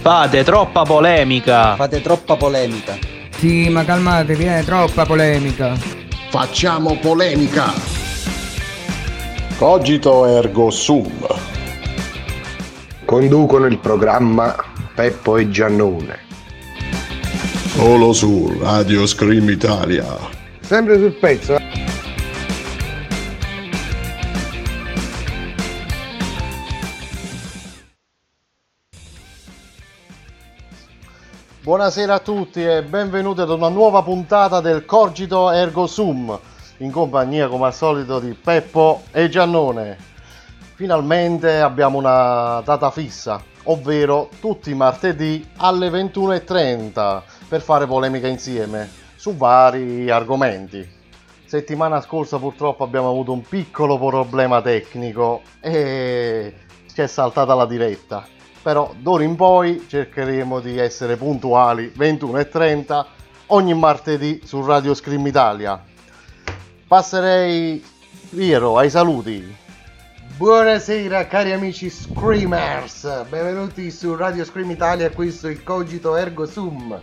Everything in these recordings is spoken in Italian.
Fate troppa polemica. Fate troppa polemica. Sì, ma calmatevi, è troppa polemica. Facciamo polemica. Cogito ergo sum. Conducono il programma Peppo e Giannone. Solo su Radio Scream Italia. Sempre sul pezzo. eh? Buonasera a tutti e benvenuti ad una nuova puntata del Cogito Ergo Sum, in compagnia come al solito di Peppo e Giannone. Finalmente abbiamo una data fissa, ovvero tutti i martedì alle 21.30 per fare polemica insieme su vari argomenti. Settimana scorsa purtroppo abbiamo avuto un piccolo problema tecnico e ci è saltata la diretta però d'ora in poi cercheremo di essere puntuali 21.30 ogni martedì su Radio Scream Italia. Passerei Piero ai saluti. Buonasera cari amici Screamers, benvenuti su Radio Scream Italia, questo è il Cogito Ergo Sum.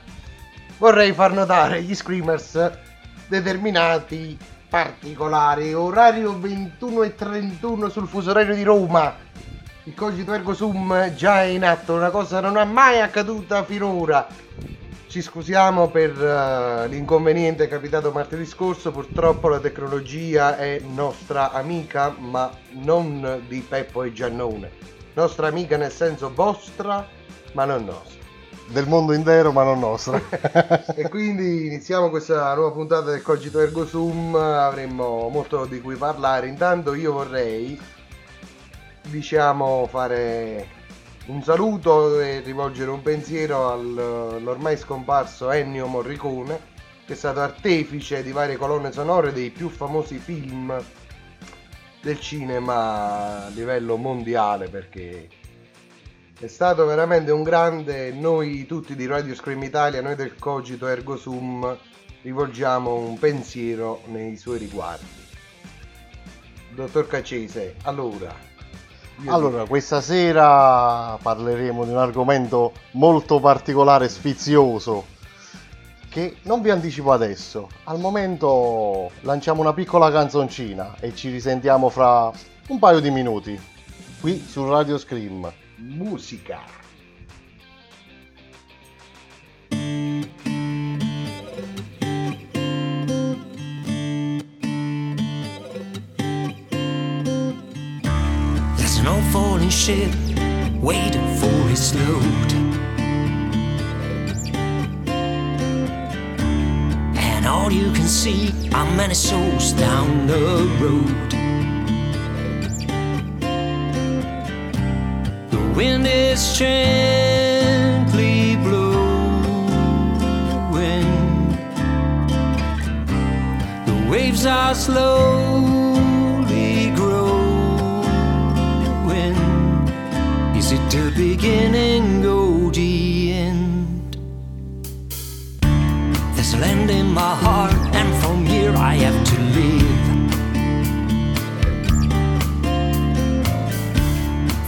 Vorrei far notare agli Screamers determinati particolari, orario 21.31 sul fuso orario di Roma. Il Cogito Ergo Sum già è in atto, una cosa non è mai accaduta finora. Ci scusiamo per eh, l'inconveniente capitato martedì scorso, purtroppo la tecnologia è nostra amica, ma non di Peppo e Giannone. Nostra amica nel senso vostra, ma non nostra. Del mondo intero ma non nostra. e quindi iniziamo questa nuova puntata del Cogito Ergo Sum, avremo molto di cui parlare. Intanto io vorrei, diciamo, fare un saluto e rivolgere un pensiero al- all'ormai scomparso Ennio Morricone, che è stato artefice di varie colonne sonore dei più famosi film del cinema a livello mondiale, perché è stato veramente un grande. Noi tutti di Radio Scream Italia, noi del Cogito Ergo Sum, rivolgiamo un pensiero nei suoi riguardi. Dottor Caccese, allora. Allora, questa sera parleremo di un argomento molto particolare e sfizioso che non vi anticipo adesso. Al momento lanciamo una piccola canzoncina e ci risentiamo fra un paio di minuti qui su Radio Scream. musica. An old falling ship waiting for its load. And all you can see are many souls down the road. The wind is gently blowing. The waves are slowly Is it the beginning or the end? There's a land in my heart, and from here I have to live.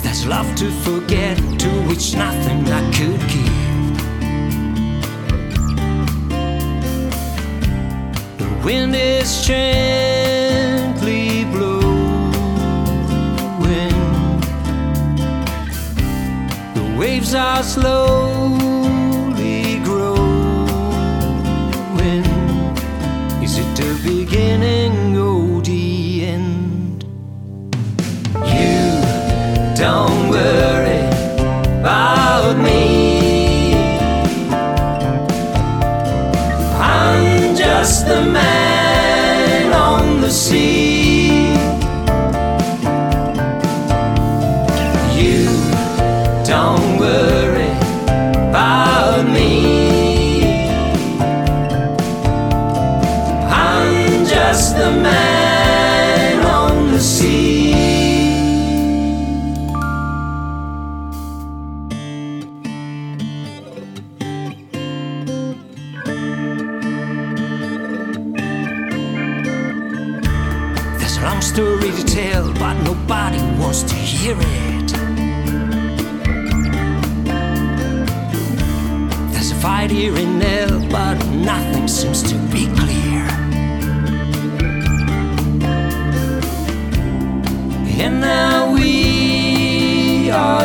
There's love to forget, to which nothing I could give. The wind is gently The waves are slowly growing. Is it the beginning or the end? You don't worry about me. I'm just the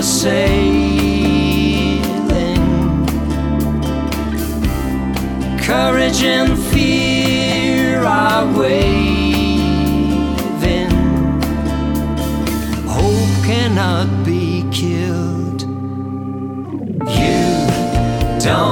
sailing. Courage and fear are waving. Hope cannot be killed. You don't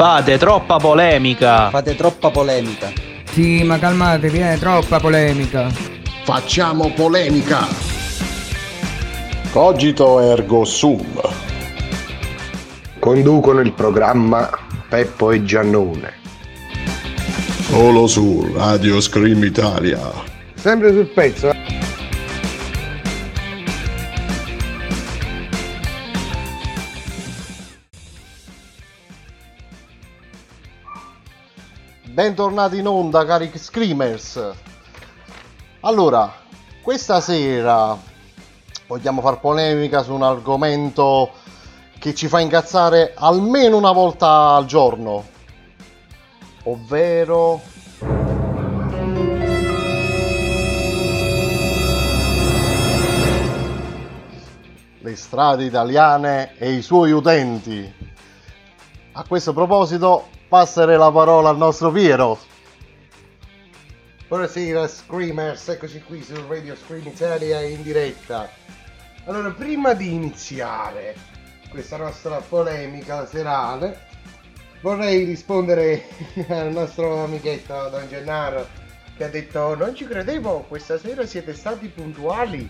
Fate troppa polemica. Fate troppa polemica. Sì, ma calmatevi, è troppa polemica. Facciamo polemica. Cogito ergo sum. Conducono il programma Peppo e Giannone. Solo su Radio Scream Italia. Sempre sul pezzo. Bentornati in onda cari Screamers. Allora, questa sera vogliamo far polemica su un argomento che ci fa incazzare almeno una volta al giorno, ovvero le strade italiane e i suoi utenti. A questo proposito passerei la parola al nostro Piero. Buonasera Screamers, eccoci qui su Radio Scream Italia in diretta. Allora, prima di iniziare questa nostra polemica serale, vorrei rispondere al nostro amichetto Don Gennaro che ha detto non ci credevo, questa sera siete stati puntuali.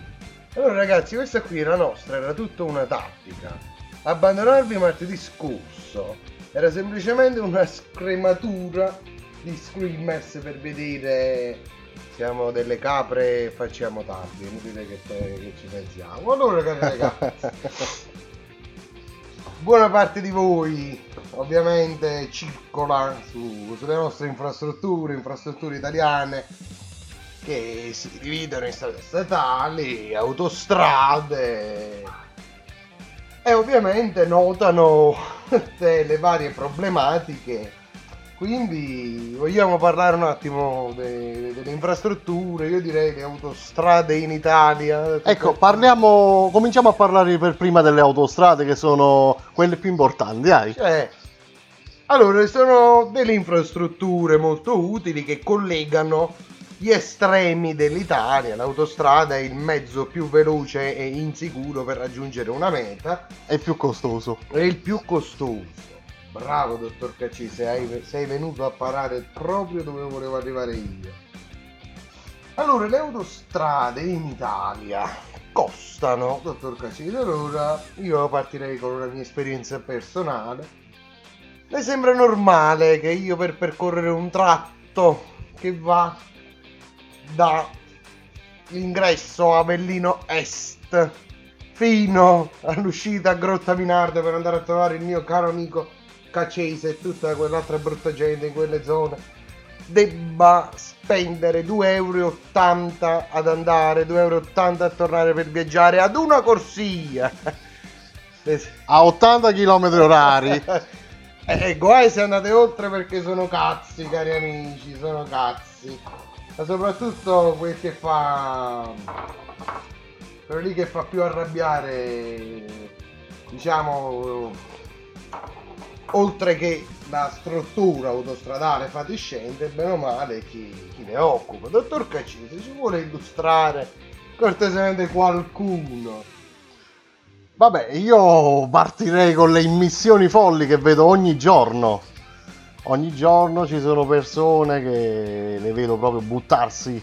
Allora ragazzi, questa qui era nostra, era tutta una tattica. Abbandonarvi martedì scorso Era semplicemente una scrematura di screamers per vedere siamo delle capre e facciamo tardi, inutile che, te- che ci pensiamo. Allora, cari ragazzi, buona parte di voi ovviamente circola su- sulle nostre infrastrutture, infrastrutture italiane che si dividono in strade statali, autostrade e ovviamente notano le varie problematiche. Quindi vogliamo parlare un attimo de- delle infrastrutture, io direi le autostrade in Italia. Ecco, parliamo, cominciamo a parlare per prima delle autostrade che sono quelle più importanti, dai. Cioè, allora, sono delle infrastrutture molto utili che collegano gli estremi dell'Italia. L'autostrada è il mezzo più veloce e insicuro per raggiungere una meta. È più costoso. È il più costoso. Bravo, dottor Cacci, sei, sei venuto a parare proprio dove volevo arrivare io. Allora, le autostrade in Italia costano, dottor Cacci. Allora, io partirei con una mia esperienza personale. Le sembra normale che io per percorrere un tratto che va da l'ingresso Avellino Est fino all'uscita a Grotta Minarda per andare a trovare il mio caro amico Cacese e tutta quell'altra brutta gente in quelle zone. Debba spendere 2,80 euro ad andare 2,80 euro a tornare per viaggiare ad una corsia. A 80 km orari. E guai se andate oltre perché sono cazzi cari amici sono cazzi ma soprattutto quel che fa quello lì che fa più arrabbiare diciamo oltre che la struttura autostradale fatiscente bene o male chi, chi ne occupa dottor Cacci ci vuole illustrare cortesemente qualcuno Vabbè, io partirei con le immissioni folli che vedo ogni giorno. Ogni giorno ci sono persone che le vedo proprio buttarsi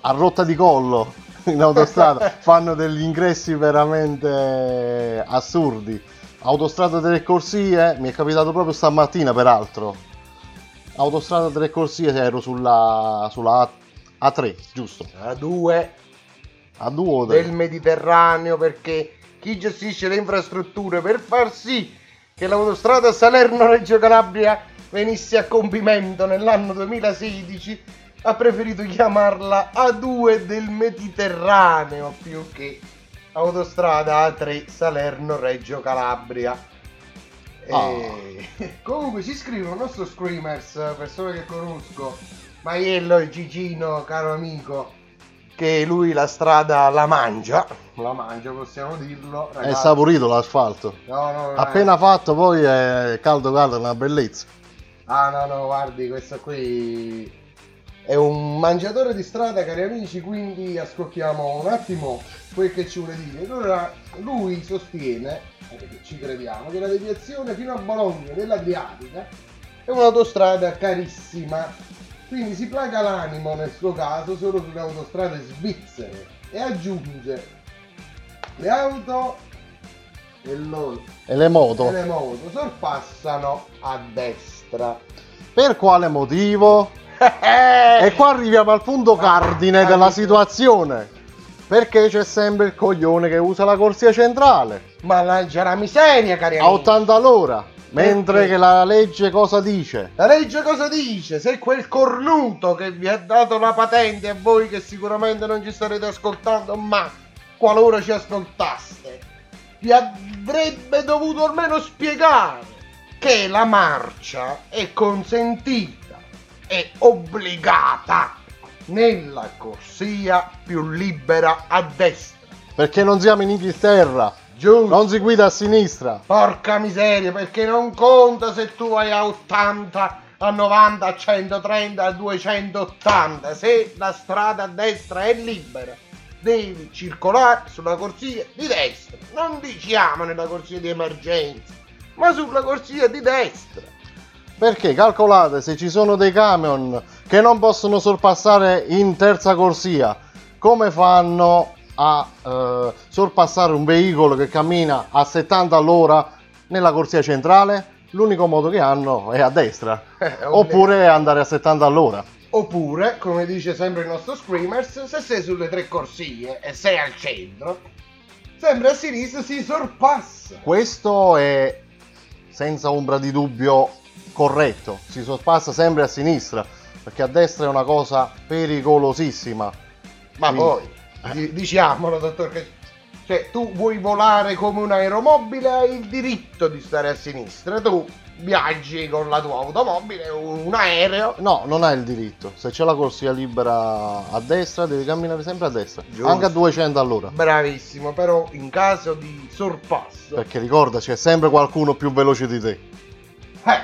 a rotta di collo in autostrada, fanno degli ingressi veramente assurdi. Autostrada delle corsie, mi è capitato proprio stamattina peraltro. Autostrada delle corsie ero sulla, sulla A- A3, giusto? A2 A2 o del Mediterraneo perché chi gestisce le infrastrutture per far sì che l'autostrada Salerno-Reggio Calabria venisse a compimento nell'anno 2016 ha preferito chiamarla A2 del Mediterraneo più che autostrada A3 Salerno-Reggio Calabria. E... Comunque ci scrivono nostro Screamers, persone che conosco, Maiello e Gigino, caro amico, che lui la strada la mangia, la mangia possiamo dirlo. È ragazzi. saporito l'asfalto. No, no, Appena fatto poi è caldo caldo, è una bellezza. Ah no no guardi questo qui è un mangiatore di strada cari amici quindi ascoltiamo un attimo quel che ci vuole dire. Allora lui sostiene, e ci crediamo, che la deviazione fino a Bologna dell'Adriatica è un'autostrada carissima, quindi si placa l'animo nel suo caso solo sulle autostrade svizzere e aggiunge le auto e, lo- E le moto? e le moto sorpassano a destra. Per quale motivo? e qua arriviamo al punto cardine della situazione. Perché c'è sempre il coglione che usa la corsia centrale Ma lancia la miseria, cari a amici. 80 all'ora. Mentre che la legge cosa dice? La legge cosa dice? Se quel cornuto che vi ha dato la patente a voi che sicuramente non ci starete ascoltando, ma qualora ci ascoltaste, vi avrebbe dovuto almeno spiegare che la marcia è consentita e obbligata nella corsia più libera a destra. Perché non siamo in Inghilterra. Giusto. Non si guida a sinistra. Porca miseria, perché non conta se tu vai a 80, a 90, a 130, a 280. Se la strada a destra è libera, devi circolare sulla corsia di destra. Non diciamo nella corsia di emergenza, ma sulla corsia di destra. Perché calcolate se ci sono dei camion che non possono sorpassare in terza corsia, come fanno a eh, sorpassare un veicolo che cammina a 70 all'ora nella corsia centrale? l'unico modo che hanno è a destra, Eh, oppure andare a 70 all'ora. Oppure, come dice sempre il nostro Screamers, se sei sulle tre corsie e sei al centro, sempre a sinistra si sorpassa. Questo è senza ombra di dubbio corretto, si sorpassa sempre a sinistra, perché a destra è una cosa pericolosissima. Ma Quindi- poi, di- diciamolo, dottor Cac- cioè tu vuoi volare come un aeromobile, hai il diritto di stare a sinistra. Tu viaggi con la tua automobile, un aereo. No, non hai il diritto. Se c'è la corsia libera a destra, devi camminare sempre a destra, Giusto. anche a 200 all'ora. Bravissimo, però in caso di sorpasso, Perché ricorda, c'è sempre qualcuno più veloce di te. eh,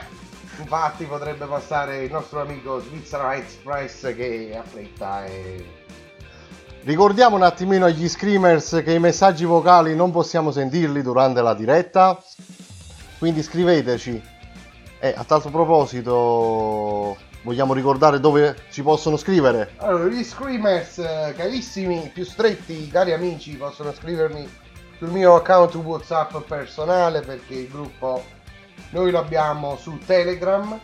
infatti potrebbe passare il nostro amico Svizzera Express che affretta e... Ricordiamo un attimino agli screamers che i messaggi vocali non possiamo sentirli durante la diretta. Quindi scriveteci. E a tal proposito, vogliamo ricordare dove ci possono scrivere. Allora, gli screamers eh, carissimi, più stretti, cari amici, possono scrivermi sul mio account WhatsApp personale perché il gruppo noi lo abbiamo su Telegram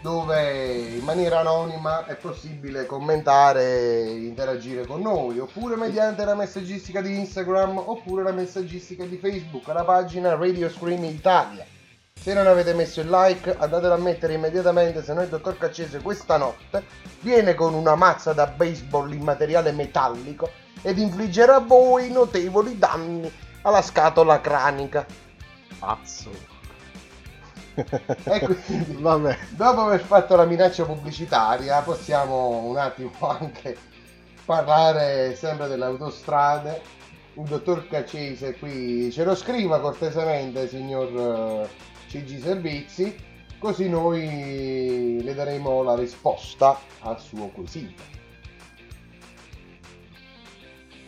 dove in maniera anonima è possibile commentare e interagire con noi oppure mediante la messaggistica di Instagram oppure la messaggistica di Facebook alla pagina Radio Scream Italia. Se non avete messo il like andatelo a mettere immediatamente se no il dottor Caccese questa notte viene con una mazza da baseball in materiale metallico ed infliggerà a voi notevoli danni alla scatola cranica. Pazzo. E quindi, Vabbè. dopo aver fatto la minaccia pubblicitaria, possiamo un attimo anche parlare sempre delle autostrade. Il dottor Caccese qui ce lo scriva cortesemente, signor CG Servizi, così noi le daremo la risposta al suo quesito.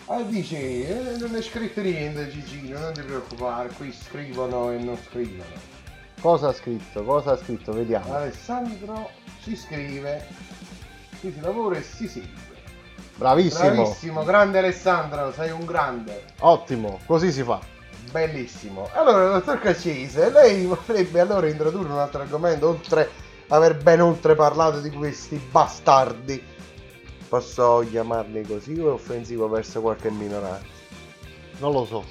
Ah, dice, eh, non è scritto niente Gigino, non ti preoccupare, qui scrivono e non scrivono. Cosa ha scritto? Cosa ha scritto? Vediamo. Alessandro si scrive, qui si lavora e si segue. Bravissimo. Bravissimo, grande Alessandro, sei un grande, Ottimo. Così si fa. Bellissimo. Allora, dottor Caccese, lei vorrebbe allora introdurre un altro argomento, oltre aver ben oltre parlato di questi bastardi. Posso chiamarli così o è offensivo verso qualche minoranza? Non lo so.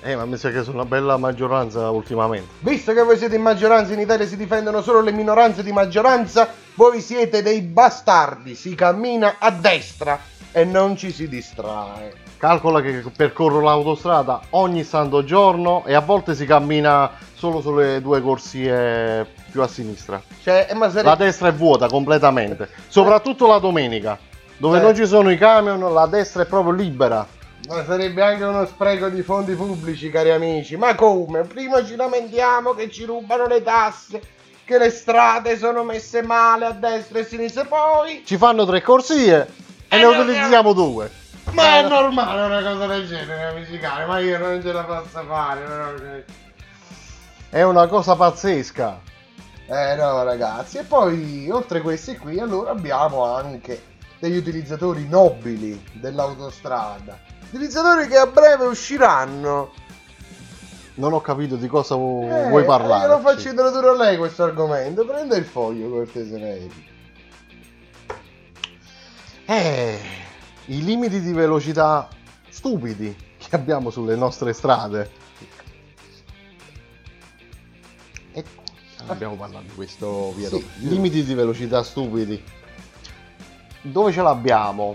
Eh, ma mi sa che sono una bella maggioranza ultimamente. Visto che voi siete in maggioranza in Italia si difendono solo le minoranze di maggioranza, voi siete dei bastardi, si cammina a destra e non ci si distrae. Calcola che percorro l'autostrada ogni santo giorno e a volte si cammina solo sulle due corsie più a sinistra. Cioè, eh, sarebbe... La destra è vuota completamente, soprattutto la domenica, dove Eh. non ci sono i camion, la destra è proprio libera. Ma sarebbe anche uno spreco di fondi pubblici, cari amici. Ma come? Prima ci lamentiamo che ci rubano le tasse, che le strade sono messe male a destra e a sinistra, poi... Ci fanno tre corsie e Eh, ne utilizziamo due. Ma è normale una cosa del genere, amici cari, ma io non ce la posso fare. però che- È una cosa pazzesca. Eh no ragazzi, e poi oltre a questi qui allora abbiamo anche degli utilizzatori nobili dell'autostrada. Utilizzatori che a breve usciranno. Non ho capito di cosa Eh, vuoi parlare. Io lo faccio introdurre a lei questo argomento. Prenda il foglio cortesemente. Eh, i limiti di velocità stupidi che abbiamo sulle nostre strade. E abbiamo parlato di questo Piero. Sì. limiti di velocità stupidi. Dove ce l'abbiamo?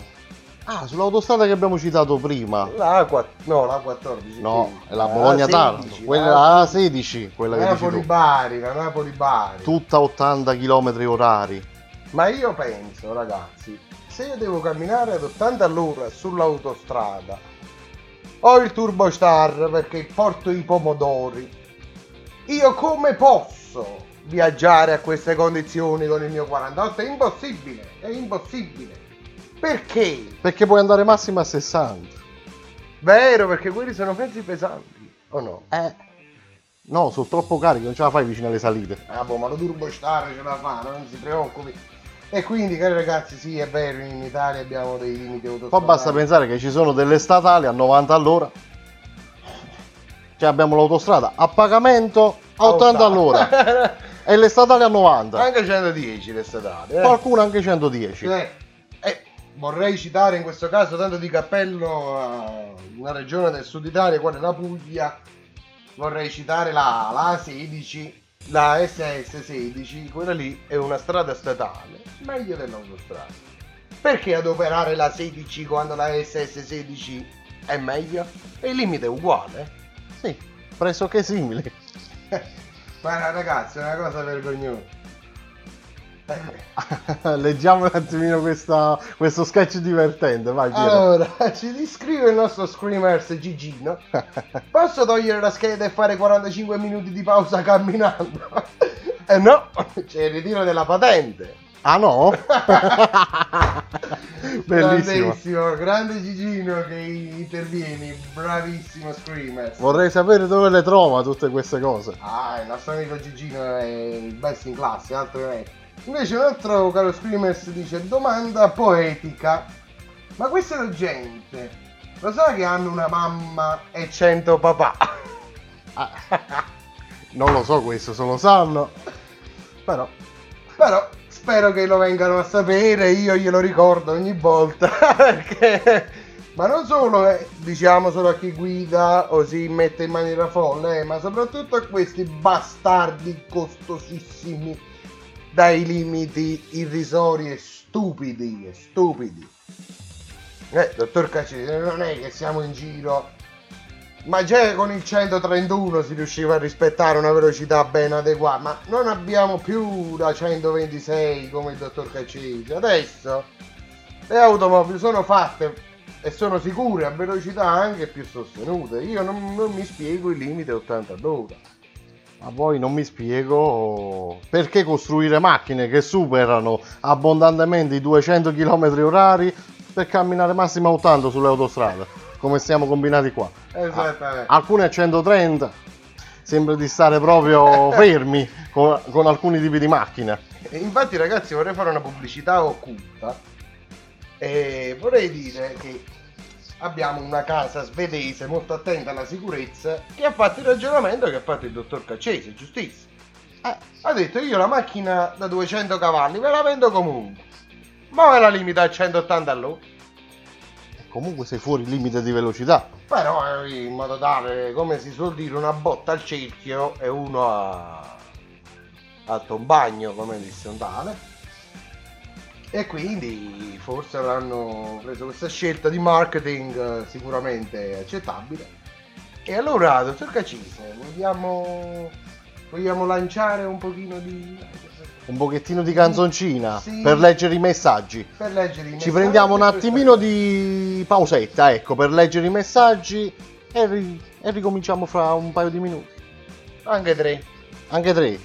Ah, sull'autostrada che abbiamo citato prima. La A4, no, la 14. No, è la Bologna-Taranto. 16, Quella la- A16, quella che dici tu. Napoli-Bari, la Napoli-Bari. Tutta 80 km orari. Ma io penso, ragazzi, se io devo camminare ad 80 all'ora sull'autostrada, ho il turbo star perché porto i pomodori. Io come posso viaggiare a queste condizioni con il mio 48? È impossibile, è impossibile. Perché? Perché puoi andare massimo a 60. Vero, perché quelli sono mezzi pesanti, o no? Eh. No, sono troppo carichi, non ce la fai vicino alle salite. Ah, boh, ma lo turbo star ce la fa, non si preoccupi. E quindi, cari ragazzi, sì, è vero, in Italia abbiamo dei limiti autostradali. Poi basta pensare che ci sono delle statali a 90 all'ora. Cioè abbiamo l'autostrada a pagamento a 80 all'ora. e le statali a 90. Anche 110 le statali. Eh. Qualcuno anche 110. Eh, eh, vorrei citare in questo caso tanto di cappello a una regione del sud Italia, quale la Puglia. Vorrei citare la, la 16, la SS16, quella lì è una strada statale, meglio dell'autostrada. Perché adoperare la 16 quando la SS16 è meglio? E il limite è uguale. Sì, pressoché simili. Ma ragazzi, è una cosa vergognosa. Leggiamo un attimino questa- questo sketch divertente, vai Piero. Allora, ci descrive il nostro Screamers Gigino. Posso togliere la scheda e fare 45 minuti di pausa camminando? Eh no, c'è il ritiro della patente. Ah no? Bellissimo. Grandissimo, grande Gigino che intervieni, bravissimo Screamers. Vorrei sapere dove le trova tutte queste cose. Ah, il nostro amico Gigino è il best in classe, altro non è. Invece un altro caro Screamers dice domanda poetica. Ma questa gente lo sa che hanno una mamma e 100 papà? Non lo so questo, se lo sanno. Però, Però spero che lo vengano a sapere, io glielo ricordo ogni volta. Perché... Ma non solo, eh, diciamo solo a chi guida o si mette in maniera folle, eh, ma soprattutto a questi bastardi costosissimi dai limiti irrisori e stupidi, stupidi. Eh, dottor Cacci, non è che siamo in giro. Ma già con il 131 si riusciva a rispettare una velocità ben adeguata, ma non abbiamo più la 126 come il dottor Caccesi. Adesso le automobili sono fatte e sono sicure a velocità anche più sostenute. Io non, non mi spiego il limite 80 all'ora. a voi non mi spiego perché costruire macchine che superano abbondantemente i 200 km orari per camminare massimo a 80 sulle autostrade, come stiamo combinati qua. Esattamente. Alcune a 130. Sembra di stare proprio fermi con, con alcuni tipi di macchine. Infatti ragazzi vorrei fare una pubblicità occulta e vorrei dire che abbiamo una casa svedese molto attenta alla sicurezza che ha fatto il ragionamento che ha fatto il dottor Caccese, giustissimo. Eh, ha detto io la macchina da 200 cavalli me la vendo comunque, ma me la limita a 180 all'ora. Comunque sei fuori limite di velocità. Però eh, in modo tale, come si suol dire, una botta al cerchio e uno a, a tombagno, come disse un tale. E quindi forse avranno preso questa scelta di marketing eh, sicuramente accettabile. E allora, dottor Cacise, vogliamo, vogliamo lanciare un pochino di... Un pochettino di canzoncina Sì. per leggere i messaggi. per leggere i Ci messaggi prendiamo un attimino di pausetta, ecco, per leggere i messaggi e, ri- e ricominciamo fra un paio di minuti. Anche tre. Anche tre.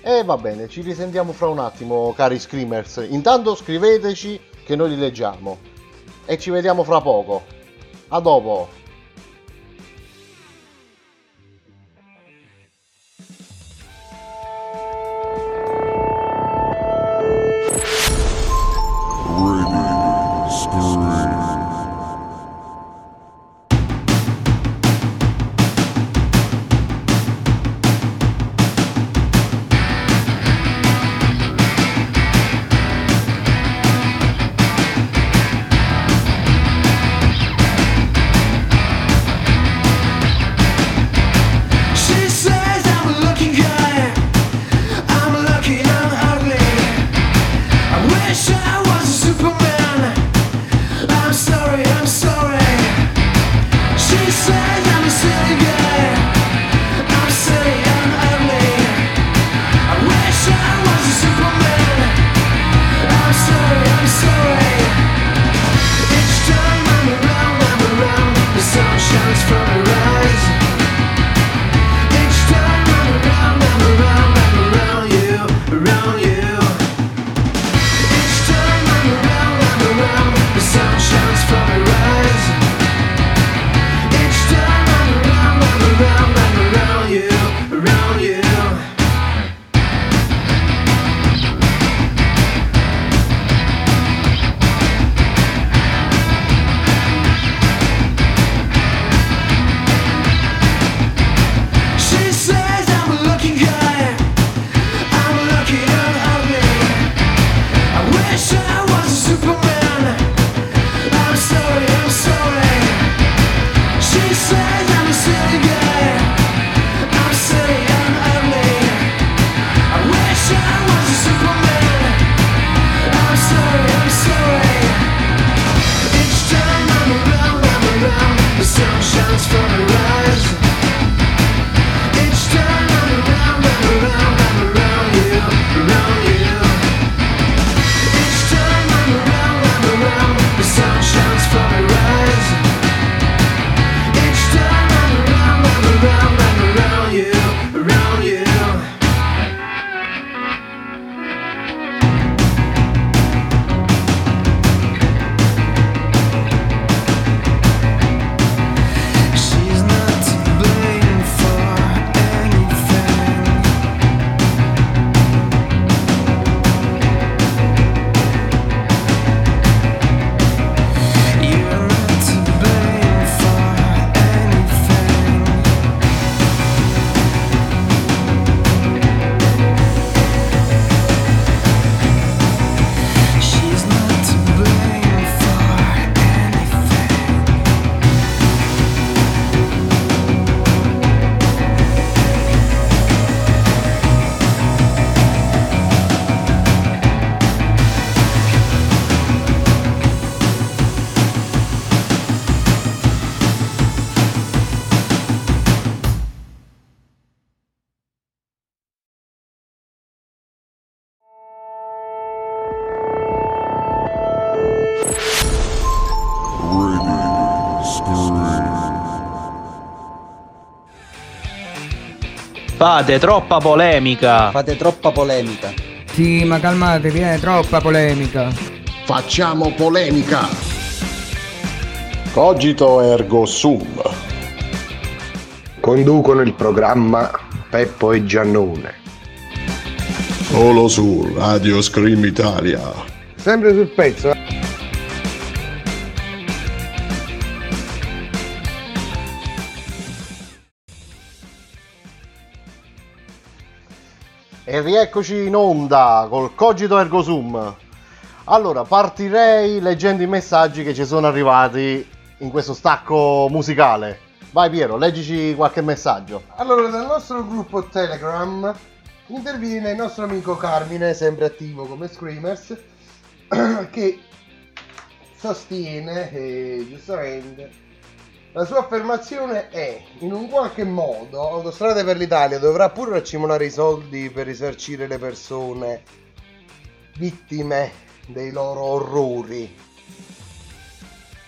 E va bene, ci risentiamo fra un attimo, cari screamers. Intanto scriveteci che noi li leggiamo. E ci vediamo fra poco. A dopo. Fate troppa polemica. Fate troppa polemica. Sì, ma calmatevi, è troppa polemica. Facciamo polemica. Cogito ergo sum. Conducono il programma Peppo e Giannone. Solo su Radio Scream Italia. Sempre sul pezzo. E rieccoci in onda col Cogito Ergo Sum. Allora, partirei leggendo i messaggi che ci sono arrivati in questo stacco musicale. Vai Piero, leggici qualche messaggio. Allora, dal nostro gruppo Telegram interviene il nostro amico Carmine, sempre attivo come Screamers, che sostiene, e giustamente, la sua affermazione è, in un qualche modo, Autostrade per l'Italia dovrà pur racimolare i soldi per risarcire le persone vittime dei loro orrori.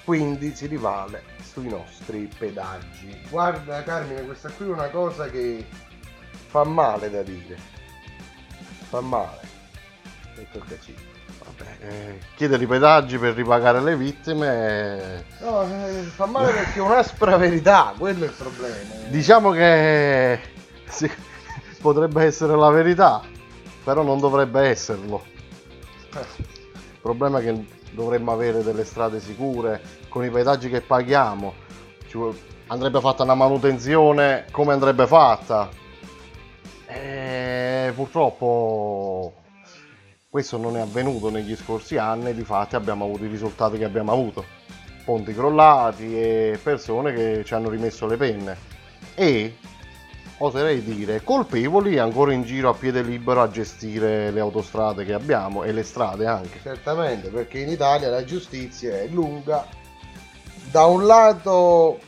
Quindi si rivale sui nostri pedaggi. Guarda Carmine, questa qui è una cosa che fa male da dire. Fa male. E toccaci. Vabbè, eh, chiedere i pedaggi per ripagare le vittime. No, eh, fa male perché è un'aspra verità, quello è il problema. Diciamo che sì, potrebbe essere la verità, però non dovrebbe esserlo. Il problema è che dovremmo avere delle strade sicure con i pedaggi che paghiamo. Andrebbe fatta una manutenzione come andrebbe fatta. E purtroppo questo non è avvenuto negli scorsi anni, difatti abbiamo avuto i risultati che abbiamo avuto. Ponti crollati e persone che ci hanno rimesso le penne. E oserei dire colpevoli ancora in giro a piede libero a gestire le autostrade che abbiamo e le strade anche. Certamente, perché in Italia la giustizia è lunga. Da un lato,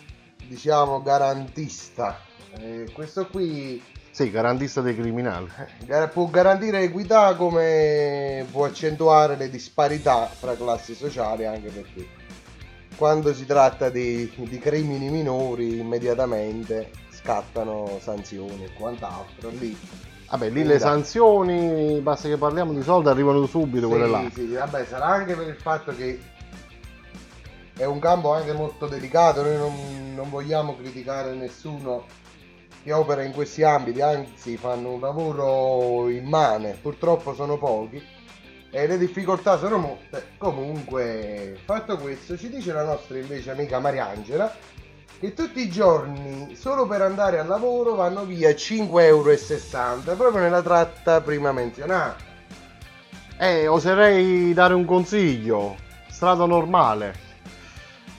diciamo, garantista. Eh, questo qui Sì, garantista dei criminali. gar- può garantire equità come può accentuare le disparità fra classi sociali, anche perché quando si tratta di, di crimini minori immediatamente scattano sanzioni e quant'altro. Lì Vabbè, lì le sanzioni, basta che parliamo di soldi, arrivano subito quelle là. Sì, sì, vabbè, sarà anche per il fatto che è un campo anche molto delicato, noi non, non vogliamo criticare nessuno che opera in questi ambiti, anzi fanno un lavoro immane, purtroppo sono pochi e le difficoltà sono molte. Comunque, fatto questo, ci dice la nostra invece amica Mariangela che tutti i giorni solo per andare al lavoro vanno via 5,60 euro, proprio nella tratta prima menzionata. Eh, oserei dare un consiglio. Strada normale.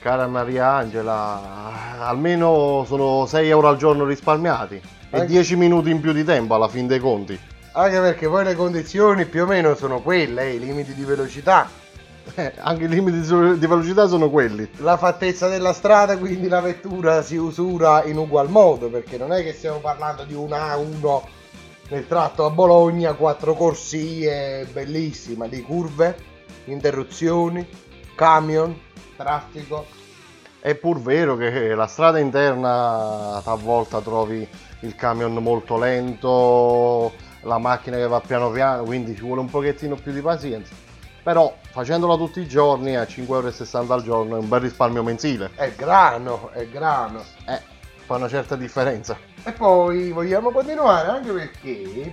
Cara Maria Angela, almeno sono 6 euro al giorno risparmiati e Anche- 10 minuti in più di tempo alla fin dei conti. Anche perché poi le condizioni più o meno sono quelle, eh, i limiti di velocità, Eh, anche i limiti di di velocità sono quelli. la fattezza della strada, quindi la vettura si usura in ugual modo, perché non è che stiamo parlando di un A1 nel tratto a Bologna, quattro corsie, bellissima, di curve, interruzioni, camion, traffico. È pur vero che la strada interna talvolta trovi il camion molto lento, la macchina che va piano piano, quindi ci vuole un pochettino più di pazienza. Però facendola tutti i giorni a 5,60 euro al giorno è un bel risparmio mensile. È grano, è grano. Eh, fa una certa differenza. E poi vogliamo continuare anche perché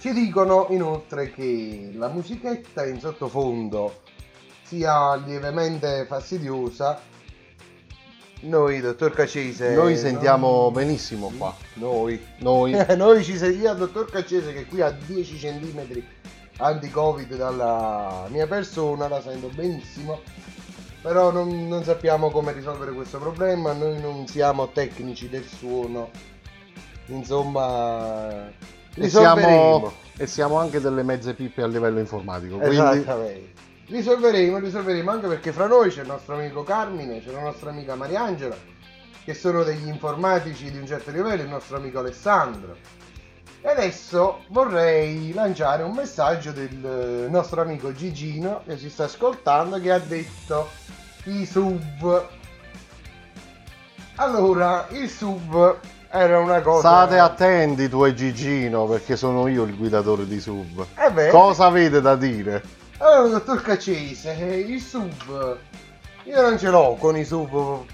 ci dicono inoltre che la musichetta in sottofondo sia lievemente fastidiosa. Noi, dottor Cacese, Noi sentiamo non- benissimo qua. Noi. Noi. Noi ci sentiamo, dottor Cacese, che qui a 10 cm anti-covid dalla mia persona, la sento benissimo. Però non, non sappiamo come risolvere questo problema, noi non siamo tecnici del suono. Insomma, E siamo, e siamo anche delle mezze pippe a livello informatico. Quindi Esattamente. Risolveremo, risolveremo anche perché fra noi c'è il nostro amico Carmine, c'è la nostra amica Mariangela, che sono degli informatici di un certo livello, il nostro amico Alessandro. E adesso vorrei lanciare un messaggio del eh, nostro amico Gigino che si sta ascoltando che ha detto i sub. Allora, il sub era una cosa... State attenti tu e Gigino perché sono io il guidatore di sub. Eh beh. Cosa avete da dire? Allora, dottor Caccese, eh, il sub... Io non ce l'ho con i sub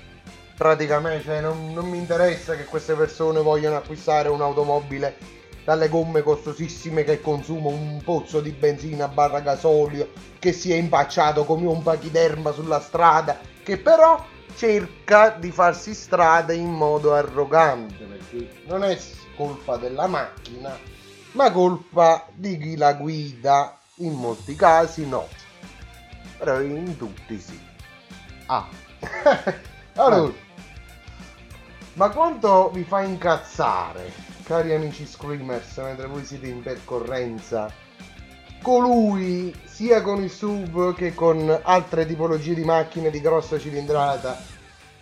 praticamente, cioè non, non mi interessa che queste persone vogliano acquistare un'automobile dalle gomme costosissime che consuma un pozzo di benzina barra gasolio, che si è impacciato come un pachiderma sulla strada, che però cerca di farsi strada in modo arrogante, perché non è colpa della macchina, ma colpa di chi la guida. In molti casi no, però in tutti sì. Ah, Allora, ma quanto vi fa incazzare, cari amici screamers, mentre voi siete in percorrenza, colui sia con il sub che con altre tipologie di macchine di grossa cilindrata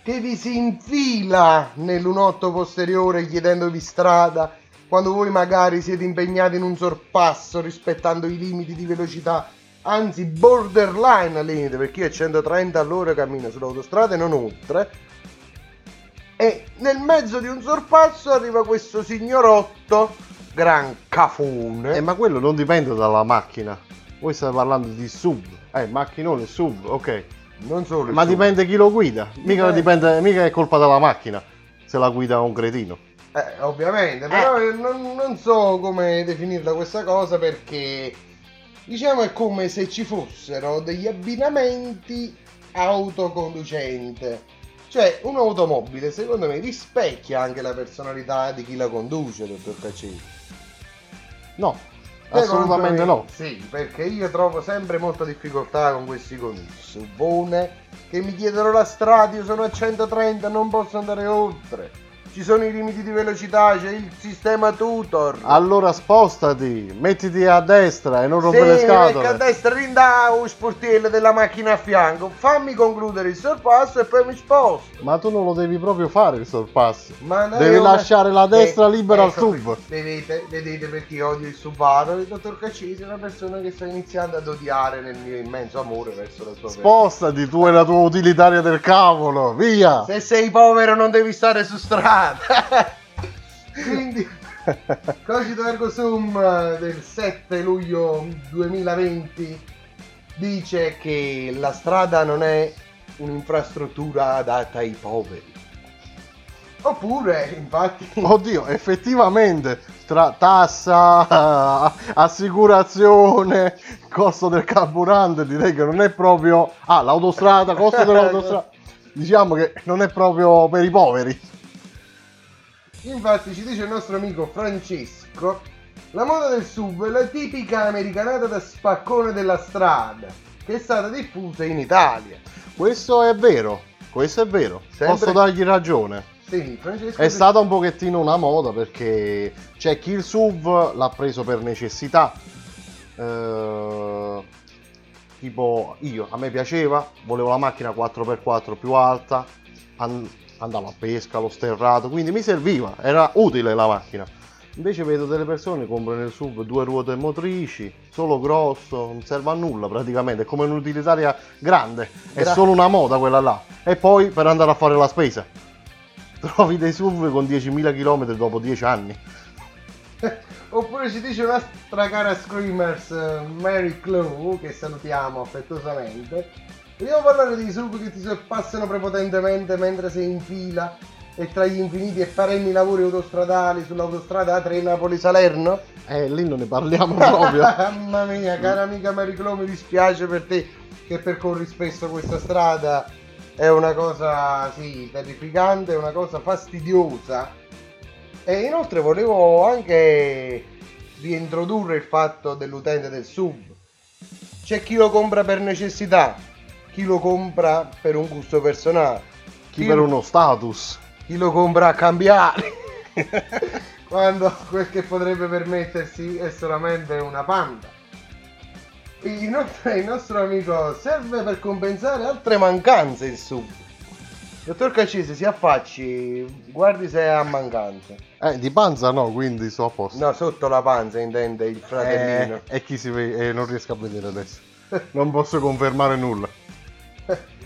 che vi si infila nel lunotto posteriore chiedendovi strada quando voi magari siete impegnati in un sorpasso rispettando i limiti di velocità anzi borderline al limite perché io a 130 all'ora cammino sull'autostrada e non oltre e nel mezzo di un sorpasso arriva questo signorotto gran cafone eh, ma quello non dipende dalla macchina. Voi state parlando di sub. Eh, macchinone, sub, ok. non solo Ma sub. dipende chi lo guida. Mica, Dipende. dipende, mica è colpa della macchina se la guida un cretino. Eh, ovviamente, però eh, non, non so come definirla questa cosa perché diciamo è come se ci fossero degli abbinamenti autoconducente. Cioè, un'automobile, secondo me, rispecchia anche la personalità di chi la conduce, dottor Caccini. No, assolutamente me no. Sì, perché io trovo sempre molta difficoltà con questi con il subone che mi chiedono la strada, io sono a 130, non posso andare oltre. Ci sono i limiti di velocità, c'è il sistema tutor. Allora spostati, mettiti a destra e non Sì, rompere le perché a scatole. destra rinda un sportello della macchina a fianco, fammi concludere il sorpasso e poi mi sposto. Ma tu non lo devi proprio fare il sorpasso. Ma Devi una- lasciare la destra Eh, libera al ecco, sub. Vedete, vedete perché odio il subato? Il dottor Caccesi è una persona che sta iniziando ad odiare nel mio immenso amore verso la sua persona. Spostati, tu e la tua utilitaria del cavolo, via! Se sei povero non devi stare su strada. Quindi, Cogito Ergo Sum eh, del 7 luglio 2020 dice che la strada non è un'infrastruttura adatta ai poveri. Oppure, infatti, Oddio, effettivamente, tra tassa, assicurazione, costo del carburante, direi che non è proprio... Ah, l'autostrada, costo dell'autostrada. Diciamo che non è proprio per i poveri. Infatti ci dice il nostro amico Francesco, la moda del sub è la tipica americanata da spaccone della strada, che è stata diffusa in Italia. Questo è vero, questo è vero. Sempre- Posso dargli ragione. Sì, Francesco È stata un pochettino una moda perché c'è chi il SUV l'ha preso per necessità. Eh, tipo io, a me piaceva, volevo la macchina 4x4 più alta, an- andavo a pesca, allo sterrato, quindi mi serviva, era utile la macchina. Invece vedo delle persone che comprano il SUV due ruote motrici, solo grosso, non serve a nulla praticamente, è come un'utilitaria grande, è Gra- solo una moda quella là. E poi per andare a fare la spesa. Trovi dei SUV con 10.000 km dopo 10 anni. Oppure ci dice un'altra cara Screamers, eh, Mary Clou, che salutiamo affettuosamente. Vogliamo parlare di sub che ti sorpassano prepotentemente mentre sei in fila e tra gli infiniti e perenni lavori autostradali sull'autostrada A3 Napoli-Salerno? Eh, lì non ne parliamo proprio. Mamma mia, cara amica Mary Clou, mi dispiace per te che percorri spesso questa strada. È una cosa, sì, terrificante, è una cosa fastidiosa. E inoltre volevo anche riintrodurre il fatto dell'utente del sub. C'è chi lo compra per necessità, chi lo compra per un gusto personale, Chi per uno status. chi lo compra a cambiare. Quando quel che potrebbe permettersi è solamente una panda. Inoltre il nostro amico serve per compensare altre mancanze il sub. Dottor Caccese si affacci, guardi se ha mancanze. Eh, di panza no, quindi sto a posto. No, sotto la panza intende il fratellino. Eh, e chi si vede? eh, non riesco a vedere adesso. Non posso confermare nulla.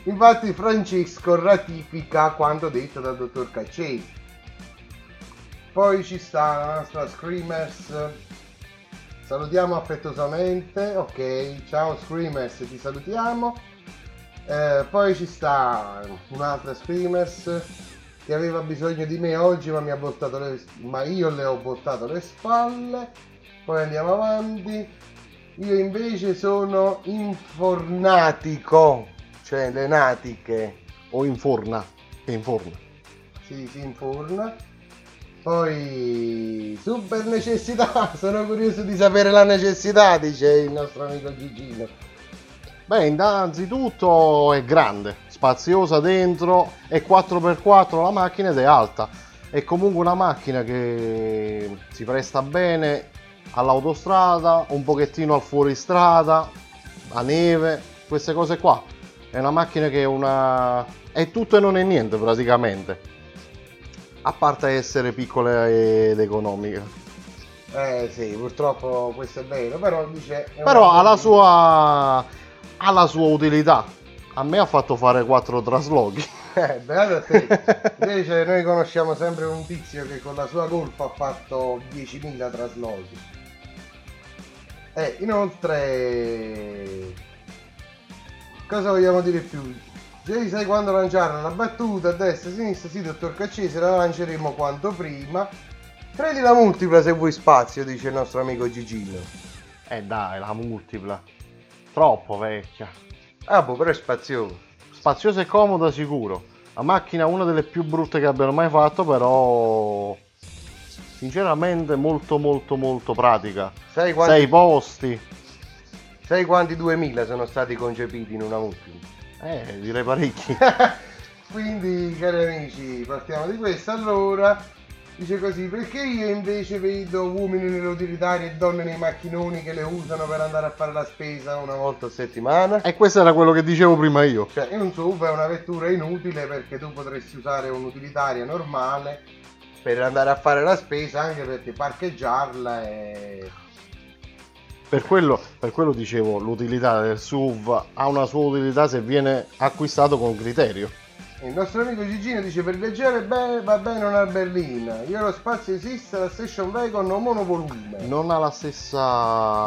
Infatti Francesco ratifica quanto detto dal dottor Caccese. poi ci sta la nostra Screamers. Salutiamo affettuosamente. Ok, ciao Screamers, ti salutiamo. Eh, poi ci sta un'altra Screamers che aveva bisogno di me oggi, ma le ma io le ho voltato le spalle. Poi andiamo avanti. Io invece sono infornatico, cioè le natiche. O in forna. Che in forna. Si, si inforna. Poi super necessità, sono curioso di sapere la necessità, dice il nostro amico Gigino. Beh, innanzitutto è grande, spaziosa dentro, è 4x4 la macchina ed è alta. È comunque una macchina che si presta bene all'autostrada, un pochettino al fuoristrada, a neve, queste cose qua. È una macchina che è una... è tutto e non è niente praticamente. A parte essere piccola ed economica. Eh sì, purtroppo questo è vero, però dice... è Però ha la sua... ha la sua utilità. A me ha fatto fare quattro traslochi. Eh, beato a te. Invece noi conosciamo sempre un tizio che con la sua colpa ha fatto 10.000 traslochi. E inoltre... Cosa vogliamo dire più? Già sai quando lanciare la battuta a destra, a sinistra, sì dottor Caccese, la lanceremo quanto prima. Prendi la multipla se vuoi spazio, dice il nostro amico Gigino. Eh dai, la multipla. Troppo vecchia. Ah, boh, però è spazioso. Spaziosa e comoda sicuro. La macchina è una delle più brutte che abbiano mai fatto, però sinceramente molto molto molto pratica. Sai quanti, Sei posti. Sai quanti 2000 sono stati concepiti in una multipla? Eh, direi parecchi. Quindi, cari amici, partiamo di questo. Allora, dice così, perché io invece vedo uomini nelle utilitarie e donne nei macchinoni che le usano per andare a fare la spesa una volta a settimana? e questo era quello che dicevo prima io. Cioè, un SUV è una vettura inutile perché tu potresti usare un'utilitaria normale per andare a fare la spesa anche perché parcheggiarla è... Per quello, per quello dicevo, l'utilità del SUV ha una sua utilità se viene acquistato con criterio. Il nostro amico Gigino dice per viaggiare bene va bene una berlina. Io lo spazio esiste, la station wagon o monovolume. Non ha la stessa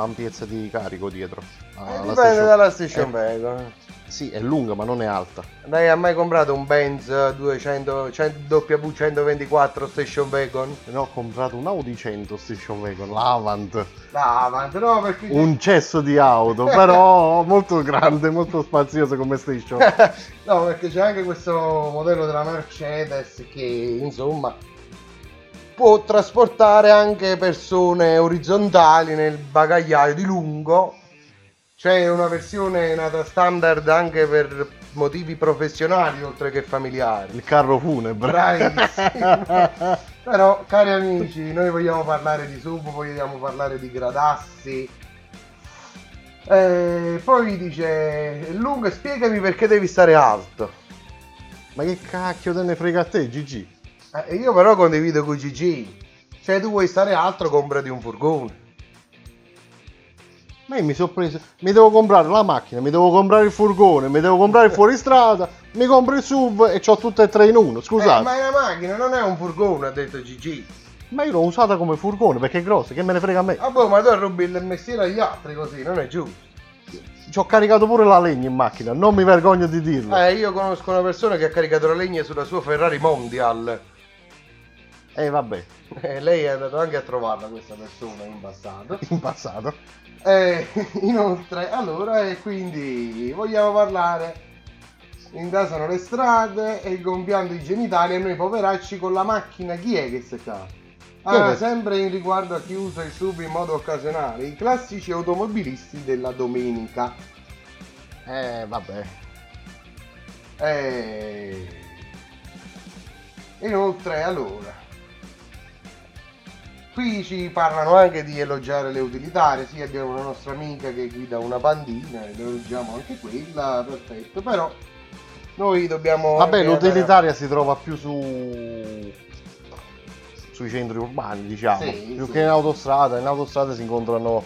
ampiezza di carico dietro. Ha Eh, dipende station- dalla station eh, wagon. Sì, è lunga ma non è alta. Lei ha mai comprato un Benz 200 100 W124 station wagon? Ne ho comprato un Audi 100 Station Wagon, l'Avant. L'Avant, no perché... Un cesso di auto, però molto grande, molto spazioso come station. no perché c'è anche questo modello della Mercedes che insomma può trasportare anche persone orizzontali nel bagagliaio di lungo. C'è una versione nata standard anche per motivi professionali oltre che familiari. Il carro funebre. Bravissimo. Però, cari amici, noi vogliamo parlare di sub, vogliamo parlare di gradassi. Eh, poi dice, lungo, spiegami perché devi stare alto. Ma che cacchio te ne frega a te, Gigi? Eh, io però condivido con Gigi. Se tu vuoi stare alto, comprati un furgone. Ma io mi sono preso. Mi devo comprare la macchina, mi devo comprare il furgone, mi devo comprare il fuoristrada, mi compro il SUV e ho tutte e tre in uno. Scusate. Eh, ma è una macchina, non è un furgone, ha detto Gigi. Ma io l'ho usata come furgone perché è grossa, che me ne frega a me. Ah, boh, ma tu rubi il mestiere agli altri così, non è giusto. Ci ho caricato pure la legna in macchina, non mi vergogno di dirlo. Eh, io conosco una persona che ha caricato la legna sulla sua Ferrari Mondial. Eh, vabbè, Eh, lei è andato anche a trovarla questa persona in passato. in passato. Eh, inoltre, allora, e quindi vogliamo parlare. Intasano le strade e gonfiando i genitali e noi poveracci con la macchina. Chi è che si fa? Ah, sempre in riguardo a chi usa il sub in modo occasionale, i classici automobilisti della domenica. Eh, vabbè. Eh, Inoltre, allora, qui ci parlano anche di elogiare le utilitarie. Sì, abbiamo una nostra amica che guida una pandina, ed elogiamo anche quella, perfetto. Però noi dobbiamo. Vabbè, anche andare- l'utilitaria si trova più su sui centri urbani, diciamo, Sì, più sì. che in autostrada. In autostrada si incontrano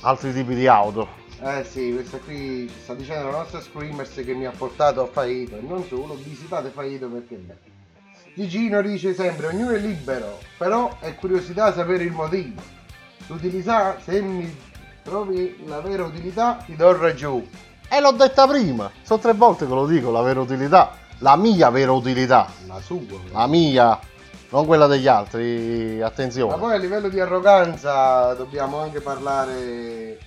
altri tipi di auto. Eh sì, questa qui ci sta dicendo la nostra Screamers che mi ha portato a Faito e non solo, visitate Faito perché è bello. Gigino dice sempre, ognuno è libero, però è curiosità sapere il motivo. L'utilità, se mi trovi la vera utilità, ti do ragione. E l'ho detta prima, sono tre volte che lo dico, la vera utilità. La mia vera utilità. La sua. La mia, non quella degli altri, attenzione. Ma poi a livello di arroganza dobbiamo anche parlare...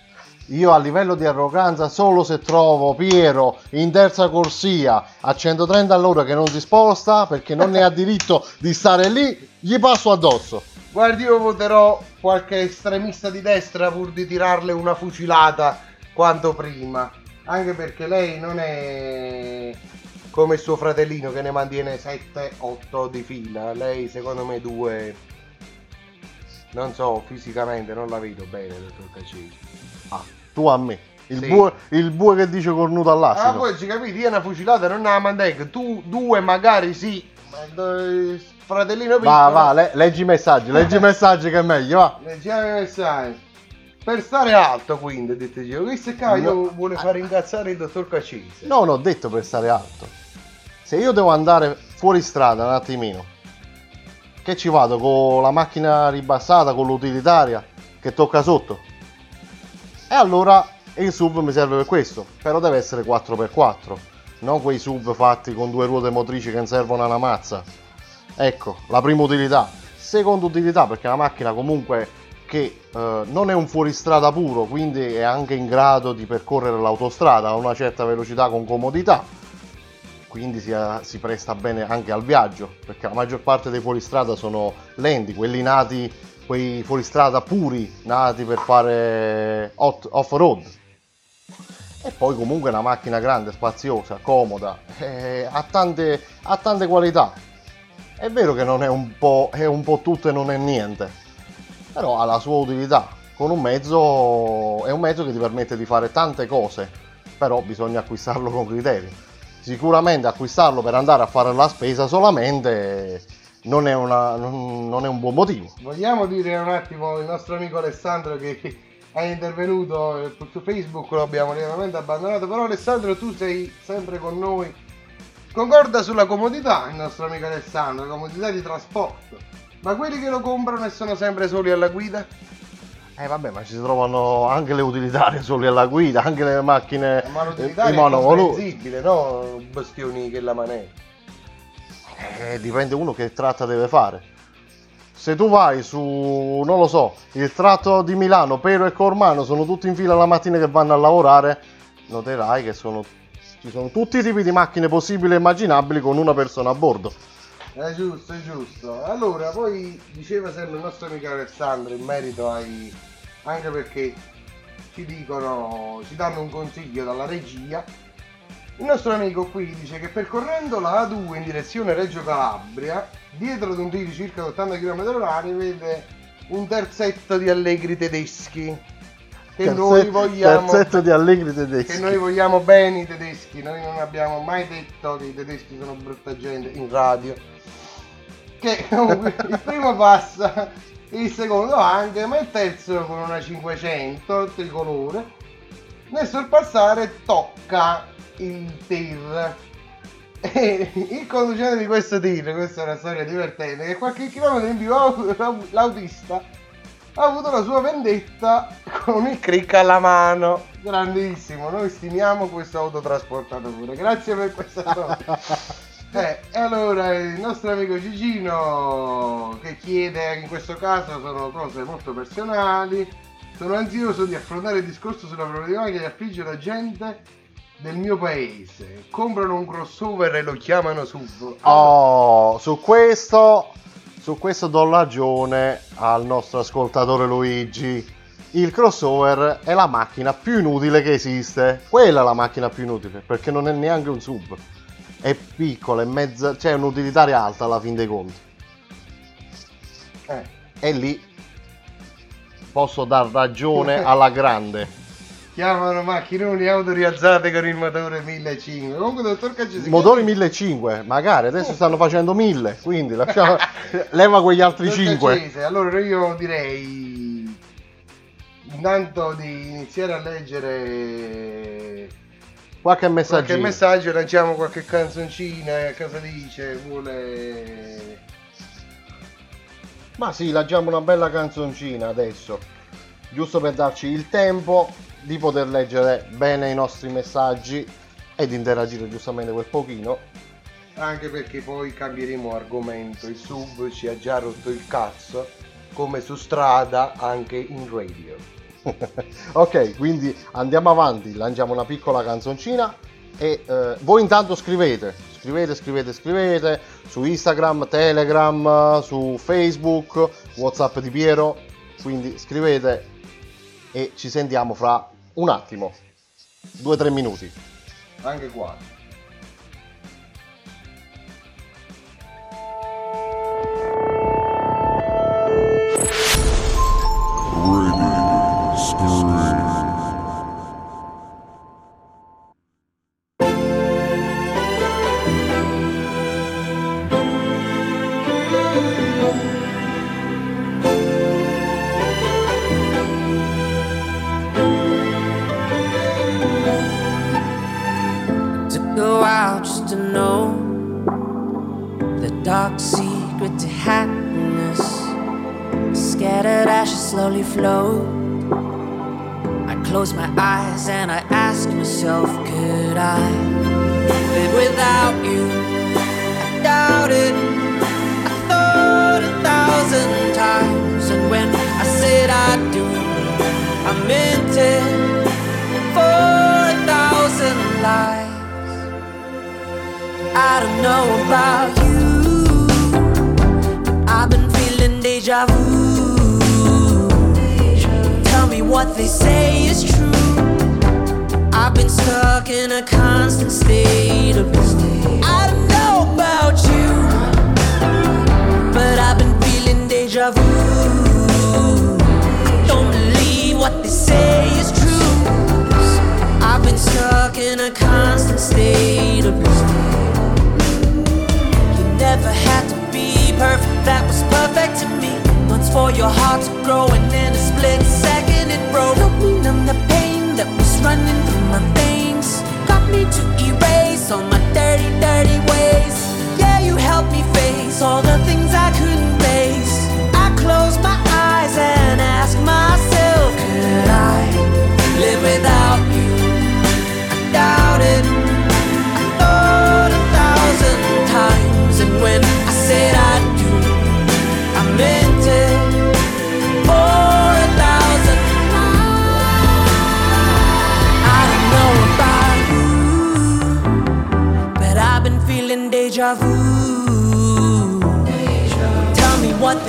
Io a livello di arroganza solo se trovo Piero in terza corsia a 130 all'ora che non si sposta perché non ne ha diritto di stare lì, gli passo addosso. Guardi, io voterò qualche estremista di destra pur di tirarle una fucilata quanto prima. Anche perché lei non è come suo fratellino che ne mantiene 7-8 di fila. Lei secondo me due... Non so, fisicamente non la vedo bene, dottor Cacini. Ah, tu a me. Il, Sì. bue, il bue che dice cornuto all'acido. Ah, poi ci capite, io una fucilata non la mantengo. Tu due magari sì, fratellino piccolo... va, va, le- leggi i messaggi, leggi i messaggi che è meglio, va. Leggiamo i messaggi. Per stare alto, quindi, dite io. Questo qua io vuole far incazzare il dottor Cacese. Non ho detto per stare alto. Se io devo andare fuori strada un attimino, che ci vado con la macchina ribassata, con l'utilitaria, che tocca sotto. E allora il sub mi serve per questo, però deve essere 4x4, non quei sub fatti con due ruote motrici che non servono a una mazza. Ecco, la prima utilità. Seconda utilità, perché una macchina comunque che eh, non è un fuoristrada puro, quindi è anche in grado di percorrere l'autostrada a una certa velocità con comodità. Quindi si, si presta bene anche al viaggio, perché la maggior parte dei fuoristrada sono lenti, quelli nati, quei fuoristrada puri, nati per fare off-road. E poi comunque è una macchina grande, spaziosa, comoda, eh, ha, tante, ha tante qualità. È vero che non è un po', è un po' tutto e non è niente, però ha la sua utilità. Con un mezzo è un mezzo che ti permette di fare tante cose, però bisogna acquistarlo con criterio. Sicuramente acquistarlo per andare a fare la spesa solamente non è, una- non- non è un buon motivo. Vogliamo dire un attimo il nostro amico Alessandro che è intervenuto eh, su Facebook, lo abbiamo lievemente abbandonato, però Alessandro tu sei sempre con noi. Concorda sulla comodità il nostro amico Alessandro, la comodità di trasporto. Ma quelli che lo comprano e sono sempre soli alla guida? Eh vabbè, ma ci si trovano anche le utilitarie soli alla guida, anche le macchine Ma eh, l'utilitaria i è comprensibile, no? Bastioni che la manetta. Eh, dipende uno che tratta deve fare. Se tu vai su, non lo so, il tratto di Milano, Pero e Cormano sono tutti in fila la mattina che vanno a lavorare, noterai che sono, ci sono tutti i tipi di macchine possibili e immaginabili con una persona a bordo. È giusto, è giusto. Allora, poi diceva sempre il nostro amico Alessandro in merito ai... anche perché ci dicono, ci danno un consiglio dalla regia. Il nostro amico qui dice che percorrendo la A2 in direzione Reggio Calabria, dietro ad un tiro di circa 80 km h vede un terzetto di allegri tedeschi. Che noi Terze- vogliamo Terzetto di allegri tedeschi. che noi vogliamo bene i tedeschi, noi non abbiamo mai detto che i tedeschi sono brutta gente in radio. Che comunque il primo passa, il secondo anche, ma il terzo con una 500 tricolore. Nel sorpassare tocca il tir. E il conducente di questo tir, questa è una storia divertente, che qualche chilometro in più l'autista ha avuto la sua vendetta con il crick alla mano. Grandissimo, noi stimiamo questo autotrasportatore. Grazie per questa storia. Eh, allora il nostro amico Gigino che chiede in questo caso sono cose molto personali. Sono ansioso di affrontare il discorso sulla problematica che affligge la gente del mio paese. Comprano un crossover e lo chiamano SUV. Oh, su questo, su questo do ragione al nostro ascoltatore Luigi. Il crossover è la macchina più inutile che esiste. Quella è la macchina più inutile, perché non è neanche un sub. È piccola, è mezza, c'è un'utilitaria alta alla fin dei conti. Eh. E lì posso dar ragione alla grande. Chiamano macchinoni autorialzate con il motore 1500. Comunque, dottor Caccesi, Motori 1500, magari adesso stanno facendo 1000, quindi lasciamo, leva quegli altri Dottor 5. Caccese, allora io direi intanto di iniziare a leggere qualche messaggio. Qualche messaggio, lanciamo qualche canzoncina, cosa dice? Vuole... Ma sì, lanciamo una bella canzoncina adesso, giusto per darci il tempo di poter leggere bene i nostri messaggi ed interagire giustamente quel pochino. Anche perché poi cambieremo argomento, il sub ci ha già rotto il cazzo, come su strada anche in radio. ok, quindi andiamo avanti, lanciamo una piccola canzoncina e eh, voi intanto scrivete, scrivete, scrivete, scrivete su Instagram, Telegram, su Facebook, Whatsapp di Piero, quindi scrivete e ci sentiamo fra un attimo, due o tre minuti. Anche qua. Took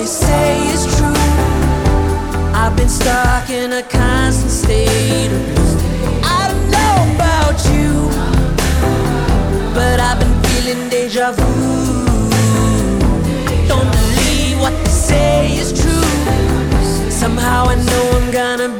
they say is true. I've been stuck in a constant state of blue. I don't know about you, but I've been feeling deja vu. Don't believe what they say is true. Somehow I know I'm gonna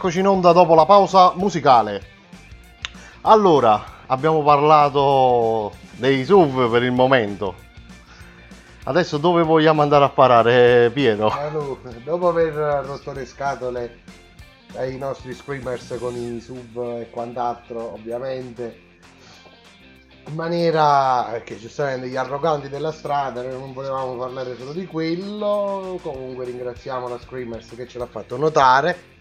Rieccoci in onda dopo la pausa musicale. Allora, abbiamo parlato dei SUV per il momento. Adesso dove vogliamo andare a parare, Piero? Allora, dopo aver rotto le scatole ai nostri screamers con i sub e quant'altro, ovviamente, in maniera perché giustamente gli arroganti della strada non volevamo parlare solo di quello. Comunque ringraziamo la Screamers che ce l'ha fatto notare.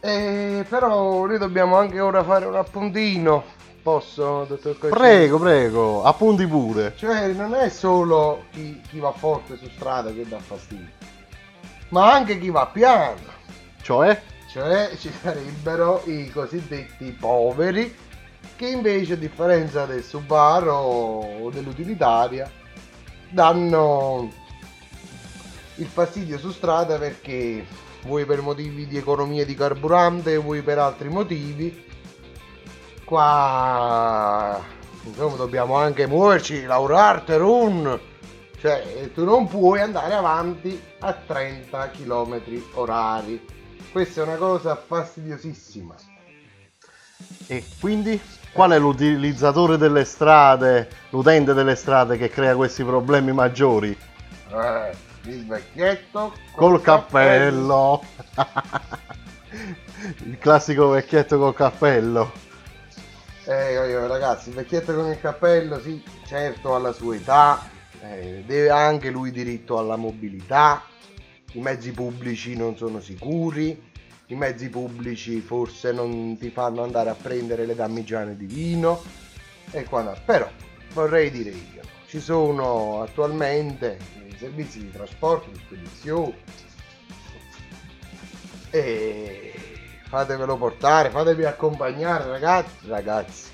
E però noi dobbiamo anche ora fare un appuntino. Posso, dottor Coccini? Prego, prego, appunti pure. Cioè, non è solo chi, chi va forte su strada che dà fastidio, ma anche chi va piano. Cioè? Cioè, ci sarebbero i cosiddetti poveri che invece, a differenza del Subaru o dell'utilitaria, danno il fastidio su strada perché vuoi per motivi di economia di carburante, vuoi per altri motivi. Qua insomma dobbiamo anche muoverci, lavorare, run. Cioè, tu non puoi andare avanti a 30 km orari. Questa è una cosa fastidiosissima. E quindi qual è l'utilizzatore delle strade, l'utente delle strade che crea questi problemi maggiori? Eh, il vecchietto Col cappello. il classico vecchietto col cappello. Eh, ragazzi, il vecchietto con il cappello, sì, certo, alla sua età, eh, deve anche lui diritto alla mobilità. I mezzi pubblici non sono sicuri. I mezzi pubblici forse non ti fanno andare a prendere le damigiane di vino. E quando... Però, vorrei dire io, ci sono attualmente servizi di trasporto, di spedizione. E fatevelo portare, fatevi accompagnare ragazzi, ragazzi.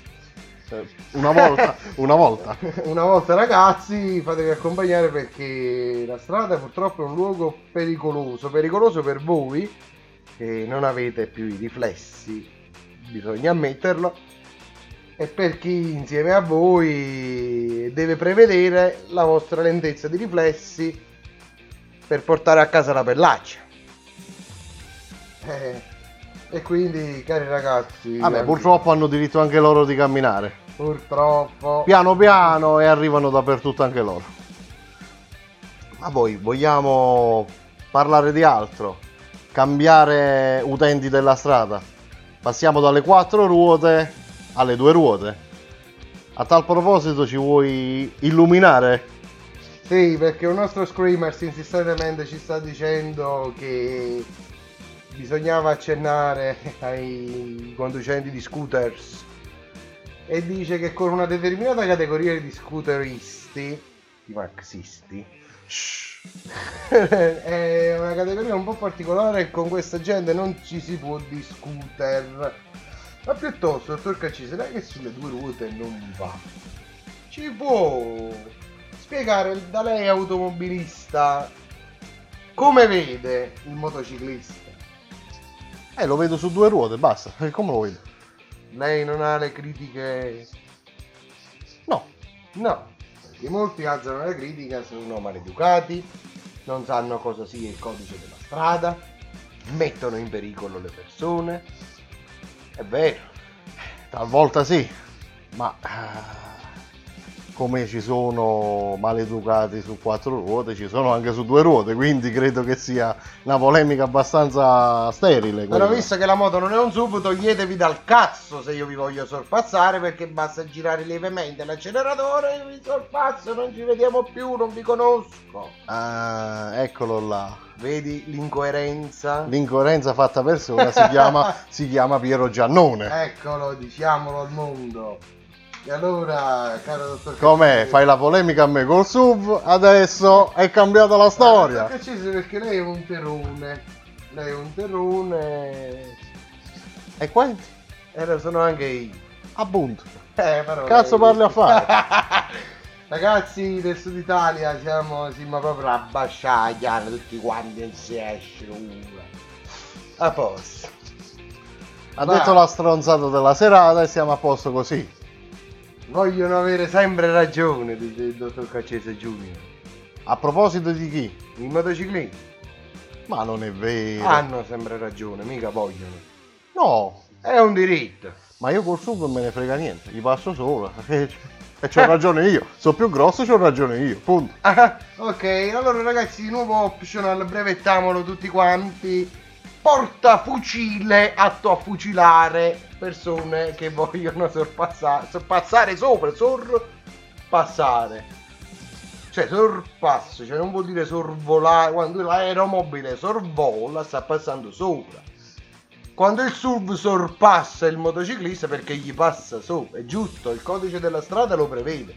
Una volta, una volta. Una volta ragazzi, fatevi accompagnare perché la strada purtroppo è un luogo pericoloso, pericoloso per voi che non avete più i riflessi, bisogna ammetterlo, e per chi insieme a voi deve prevedere la vostra lentezza di riflessi per portare a casa la pellaccia. Eh, e quindi, cari ragazzi, Vabbè, anche- purtroppo hanno diritto anche loro di camminare. purtroppo Piano piano e arrivano dappertutto anche loro. Ma poi vogliamo parlare di altro? Cambiare utenti della strada. Passiamo dalle quattro ruote alle due ruote. A tal proposito ci vuoi illuminare? Sì, perché un nostro screamer insistentemente ci sta dicendo che bisognava accennare ai conducenti di scooters e dice che con una determinata categoria di scooteristi, i maxisti, è una categoria un po' particolare e con questa gente non ci si può discutere. Ma piuttosto, dottor Caccisi, non è che sulle due ruote non va? Ci può spiegare da lei automobilista come vede il motociclista? Eh, lo vedo su due ruote, basta. Come lo vedo? Lei non ha le critiche? No. No, perché molti alzano la critica, sono maleducati, non sanno cosa sia il codice della strada, mettono in pericolo le persone. È vero. Talvolta sì, ma ah, come ci sono maleducati su quattro ruote, ci sono anche su due ruote, quindi credo che sia una polemica abbastanza sterile. Però quella. visto che la moto non è un sub, toglietevi dal cazzo se io vi voglio sorpassare perché basta girare lievemente l'acceleratore, vi sorpasso, non ci vediamo più, non vi conosco. Ah, eccolo là. Vedi l'incoerenza? L'incoerenza fatta persona si chiama, si chiama Piero Giannone. Eccolo, diciamolo al mondo. E allora, caro dottor Com'è? Fai la polemica a me col SUV, adesso è cambiata la storia. Dottor Caccisi, perché lei è un terrone. Lei è un terrone. E quanti? E lo sono anche io. Appunto. Eh, però, Cazzo eh, parli a fare? Ragazzi del sud Italia siamo, siamo proprio abbasciati, tutti quanti insieme. A posto. Ha Va. detto la stronzata della serata e siamo a posto così. Vogliono avere sempre ragione, dice il dottor Caccese Junior. A proposito di chi? I motociclisti Ma non è vero. hanno sempre ragione, mica vogliono. No, È un diritto. ma io col sub non me ne frega niente, gli passo solo. E c'ho ragione io. Sono più grosso, c'ho ragione io. Punto. Ah, ok, allora ragazzi, nuovo optional, brevettamolo tutti quanti. Portafucile atto a fucilare persone che vogliono sorpassare, sorpassare sopra, sorpassare. Cioè sorpasso, cioè non vuol dire sorvolare, quando l'aeromobile sorvola sta passando sopra. Quando il SUV sorpassa il motociclista perché gli passa sopra, è giusto, il codice della strada lo prevede.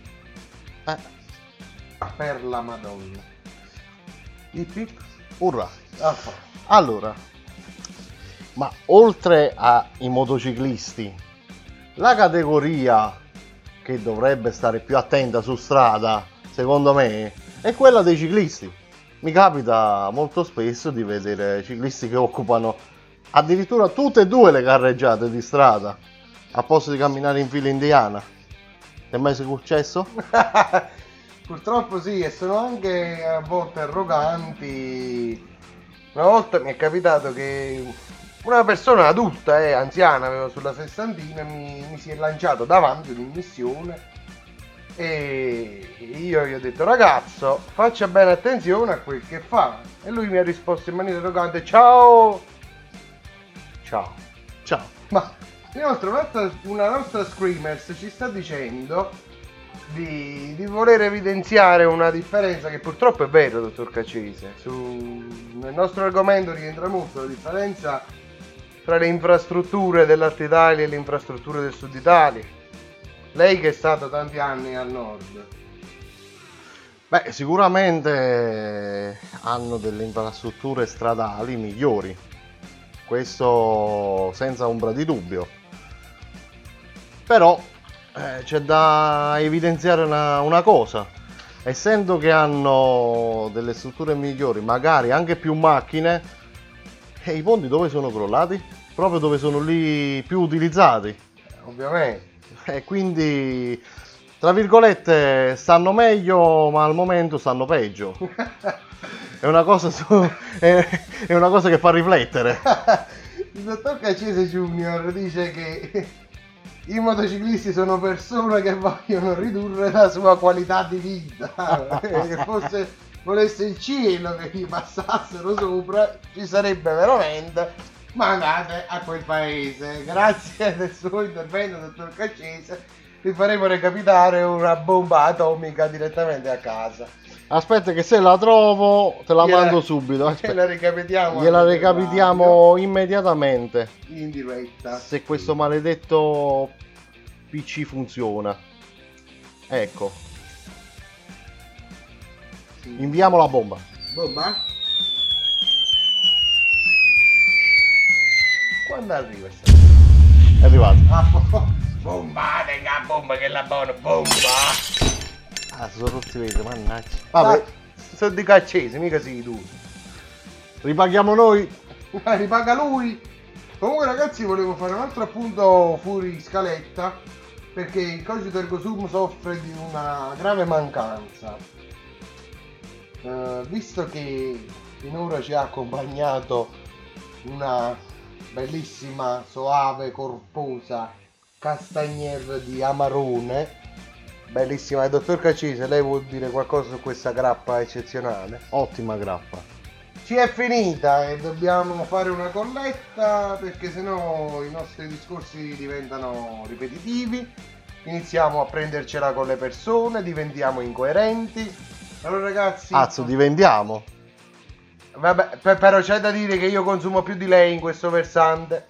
Eh, Per la Madonna. Ip ip. urra. Ah. Allora, ma oltre ai motociclisti, la categoria che dovrebbe stare più attenta su strada, secondo me, è quella dei ciclisti. Mi capita molto spesso di vedere ciclisti che occupano addirittura tutte e due le carreggiate di strada, a posto di camminare in fila indiana. Ti è mai successo? Purtroppo sì, e sono anche a volte arroganti. Una volta mi è capitato che una persona adulta e anziana, avevo sulla sessantina, mi, mi si è lanciato davanti in missione e io gli ho detto ragazzo faccia bene attenzione a quel che fa e lui mi ha risposto in maniera arrogante ciao ciao Ciao. ma inoltre un'altra, una nostra Screamers ci sta dicendo di, di voler evidenziare una differenza che purtroppo è vero, dottor Cacese. Su, nel nostro argomento rientra molto la differenza tra le infrastrutture dell'Art Italia e le infrastrutture del Sud Italia. Lei che è stato tanti anni al nord. Beh, sicuramente hanno delle infrastrutture stradali migliori, questo senza ombra di dubbio. Però eh, c'è da evidenziare una, una cosa, essendo che hanno delle strutture migliori, magari anche più macchine, e i ponti dove sono crollati? Proprio dove sono lì più utilizzati. Ovviamente. E quindi, tra virgolette, stanno meglio, ma al momento stanno peggio. È una cosa, su- è, è una cosa che fa riflettere. Il dottor Cacese Junior dice che i motociclisti sono persone che vogliono ridurre la sua qualità di vita. che fosse volesse il cielo che gli passassero sopra, ci sarebbe veramente mandate a quel paese. Grazie del suo intervento, dottor Cacese, vi faremo recapitare una bomba atomica direttamente a casa. Aspetta che se la trovo te la Gliela- mando subito. Aspetta. la recapitiamo. Gliela recapitiamo immediatamente. in diretta. Se questo maledetto PC funziona. Ecco. Inviamo la bomba. Bomba? Quando arriva? È arrivato. Ah, bo- bomba, tenga bomba che la buona bomba. Ah, sono rotti le reti, mannaggia. Vabbè, sono di caccese, mica sei tu. ripaghiamo noi. Ah, ripaga lui. Comunque ragazzi volevo fare un altro appunto fuori scaletta perché il cogito ergo sum soffre di una grave mancanza. Eh, visto che finora ci ha accompagnato una bellissima, soave, corposa castagnier di Amarone, bellissima, dottor Cacese, lei vuol dire qualcosa su questa grappa eccezionale? Ottima grappa. Ci è finita e dobbiamo fare una colletta perché sennò i nostri discorsi diventano ripetitivi. Iniziamo a prendercela con le persone, diventiamo incoerenti. Allora ragazzi, Azzo, diventiamo. vabbè, pe- però c'è da dire che io consumo più di lei in questo versante.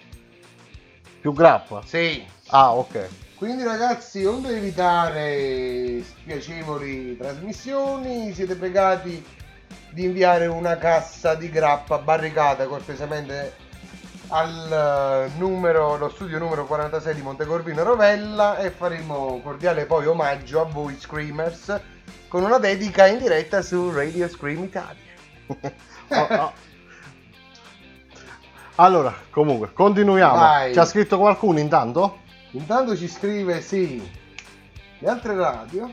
Più grappa. Sì. Ah, ok. Quindi ragazzi, onde evitare spiacevoli trasmissioni, siete pregati di inviare una cassa di grappa barricata cortesemente al eh, numero, lo studio numero 46 di Montecorvino Rovella e faremo cordiale poi omaggio a voi Screamers con una dedica in diretta su Radio Scream Italia. Oh, oh. Allora, comunque, continuiamo. Vai. Ci ha scritto qualcuno intanto? Intanto ci scrive sì, le altre radio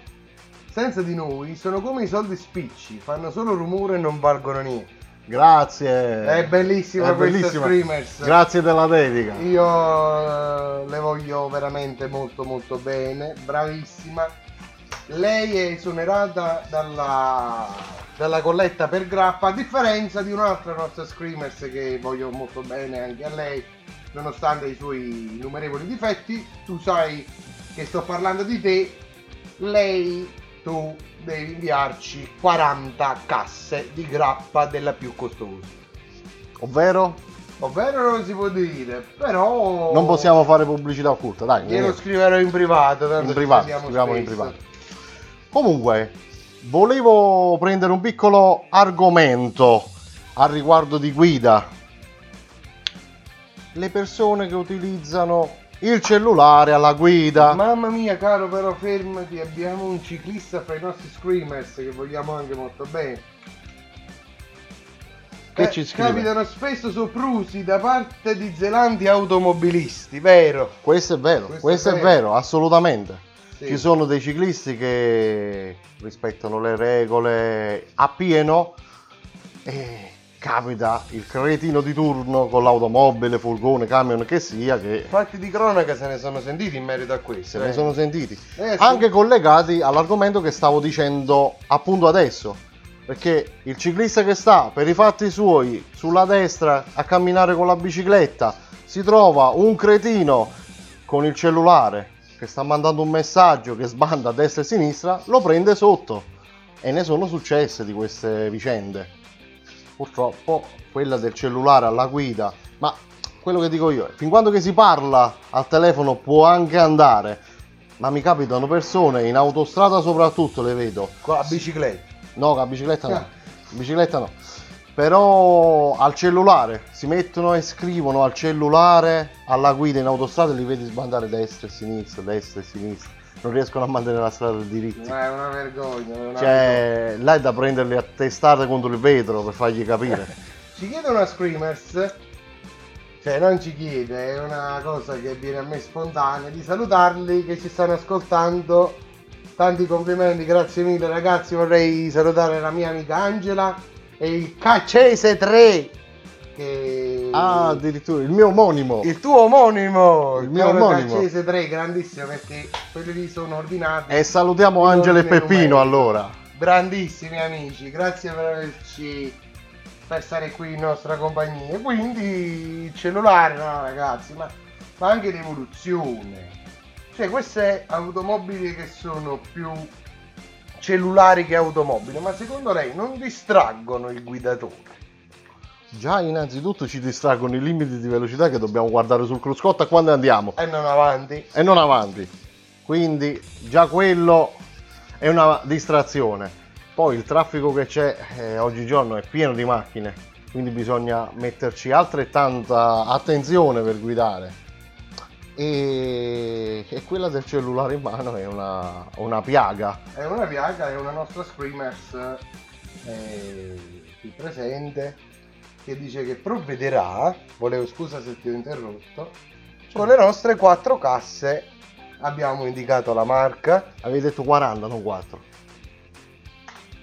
senza di noi sono come i soldi spicci, fanno solo rumore e non valgono niente. Grazie. È bellissima È bellissima. Screamers. Grazie della dedica. Io eh, le voglio veramente molto molto bene, bravissima. Lei è esonerata dalla, dalla colletta per grappa, a differenza di un'altra nostra Screamers che voglio molto bene anche a lei, nonostante i suoi innumerevoli difetti. Tu sai che sto parlando di te, lei, tu devi inviarci 40 casse di grappa della più costosa. Ovvero? Ovvero non si può dire, però... Non possiamo fare pubblicità occulta, dai. Glielo niente. scriverò in privato, tanto in privato, scriviamo in spesso. privato. Comunque, volevo prendere un piccolo argomento a riguardo di guida. Le persone che utilizzano il cellulare alla guida. Mamma mia, caro, però fermati, abbiamo un ciclista fra i nostri screamers che vogliamo anche molto bene. Che Eh, ci scrive? Capitano spesso soprusi da parte di zelanti automobilisti, vero? Questo è vero, Questo questo, è è, vero. vero. assolutamente. Sì. Ci sono dei ciclisti che rispettano le regole appieno e capita il cretino di turno con l'automobile, furgone, camion che sia che Fatti di cronaca se ne sono sentiti in merito a questo. se ne eh. sono sentiti. Eh, sì. Anche collegati all'argomento che stavo dicendo appunto adesso. Perché il ciclista che sta per i fatti suoi sulla destra a camminare con la bicicletta si trova un cretino con il cellulare che sta mandando un messaggio che sbanda a destra e a sinistra, lo prende sotto. E ne sono successe di queste vicende. Purtroppo quella del cellulare alla guida, ma quello che dico io è, fin quando che si parla al telefono può anche andare, ma mi capitano persone in autostrada soprattutto le vedo. Con la bicicletta. No, con la bicicletta no. Ah. Bicicletta no. Però al cellulare si mettono e scrivono al cellulare alla guida in autostrada e li vedi sbandare destra e sinistra, destra e sinistra. Non riescono a mantenere la strada dritta. Ma è una vergogna. è una Cioè, là è da prenderli a testate contro il vetro per fargli capire. Ci chiede una Screamers, cioè non ci chiede, è una cosa che viene a me spontanea, di salutarli che ci stanno ascoltando. Tanti complimenti, grazie mille ragazzi, vorrei salutare la mia amica Angela e il Caccese 3. Che... Ah, addirittura il mio omonimo. Il tuo omonimo! Il mio omonimo. Caccese 3, grandissimo perché quelli lì sono ordinati. E salutiamo Angelo e Peppino numerico. allora. Grandissimi amici, grazie per averci per stare qui in nostra compagnia. Quindi il cellulare, no ragazzi, ma, ma anche l'evoluzione. Cioè queste automobili che sono più cellulari che automobili, ma secondo lei non distraggono il guidatore? Già innanzitutto ci distraggono i limiti di velocità che dobbiamo guardare sul cruscotto a quando andiamo E non avanti. e non avanti. Quindi già quello è una distrazione. Poi il traffico che c'è eh, oggigiorno è pieno di macchine, quindi bisogna metterci altrettanta attenzione per guidare. E, e quella del cellulare in mano è una, una piaga. È una piaga, è una nostra Screamers eh, qui presente che dice che provvederà, volevo scusa se ti ho interrotto, con le nostre quattro casse abbiamo indicato la marca. Avevi detto 40, non 4.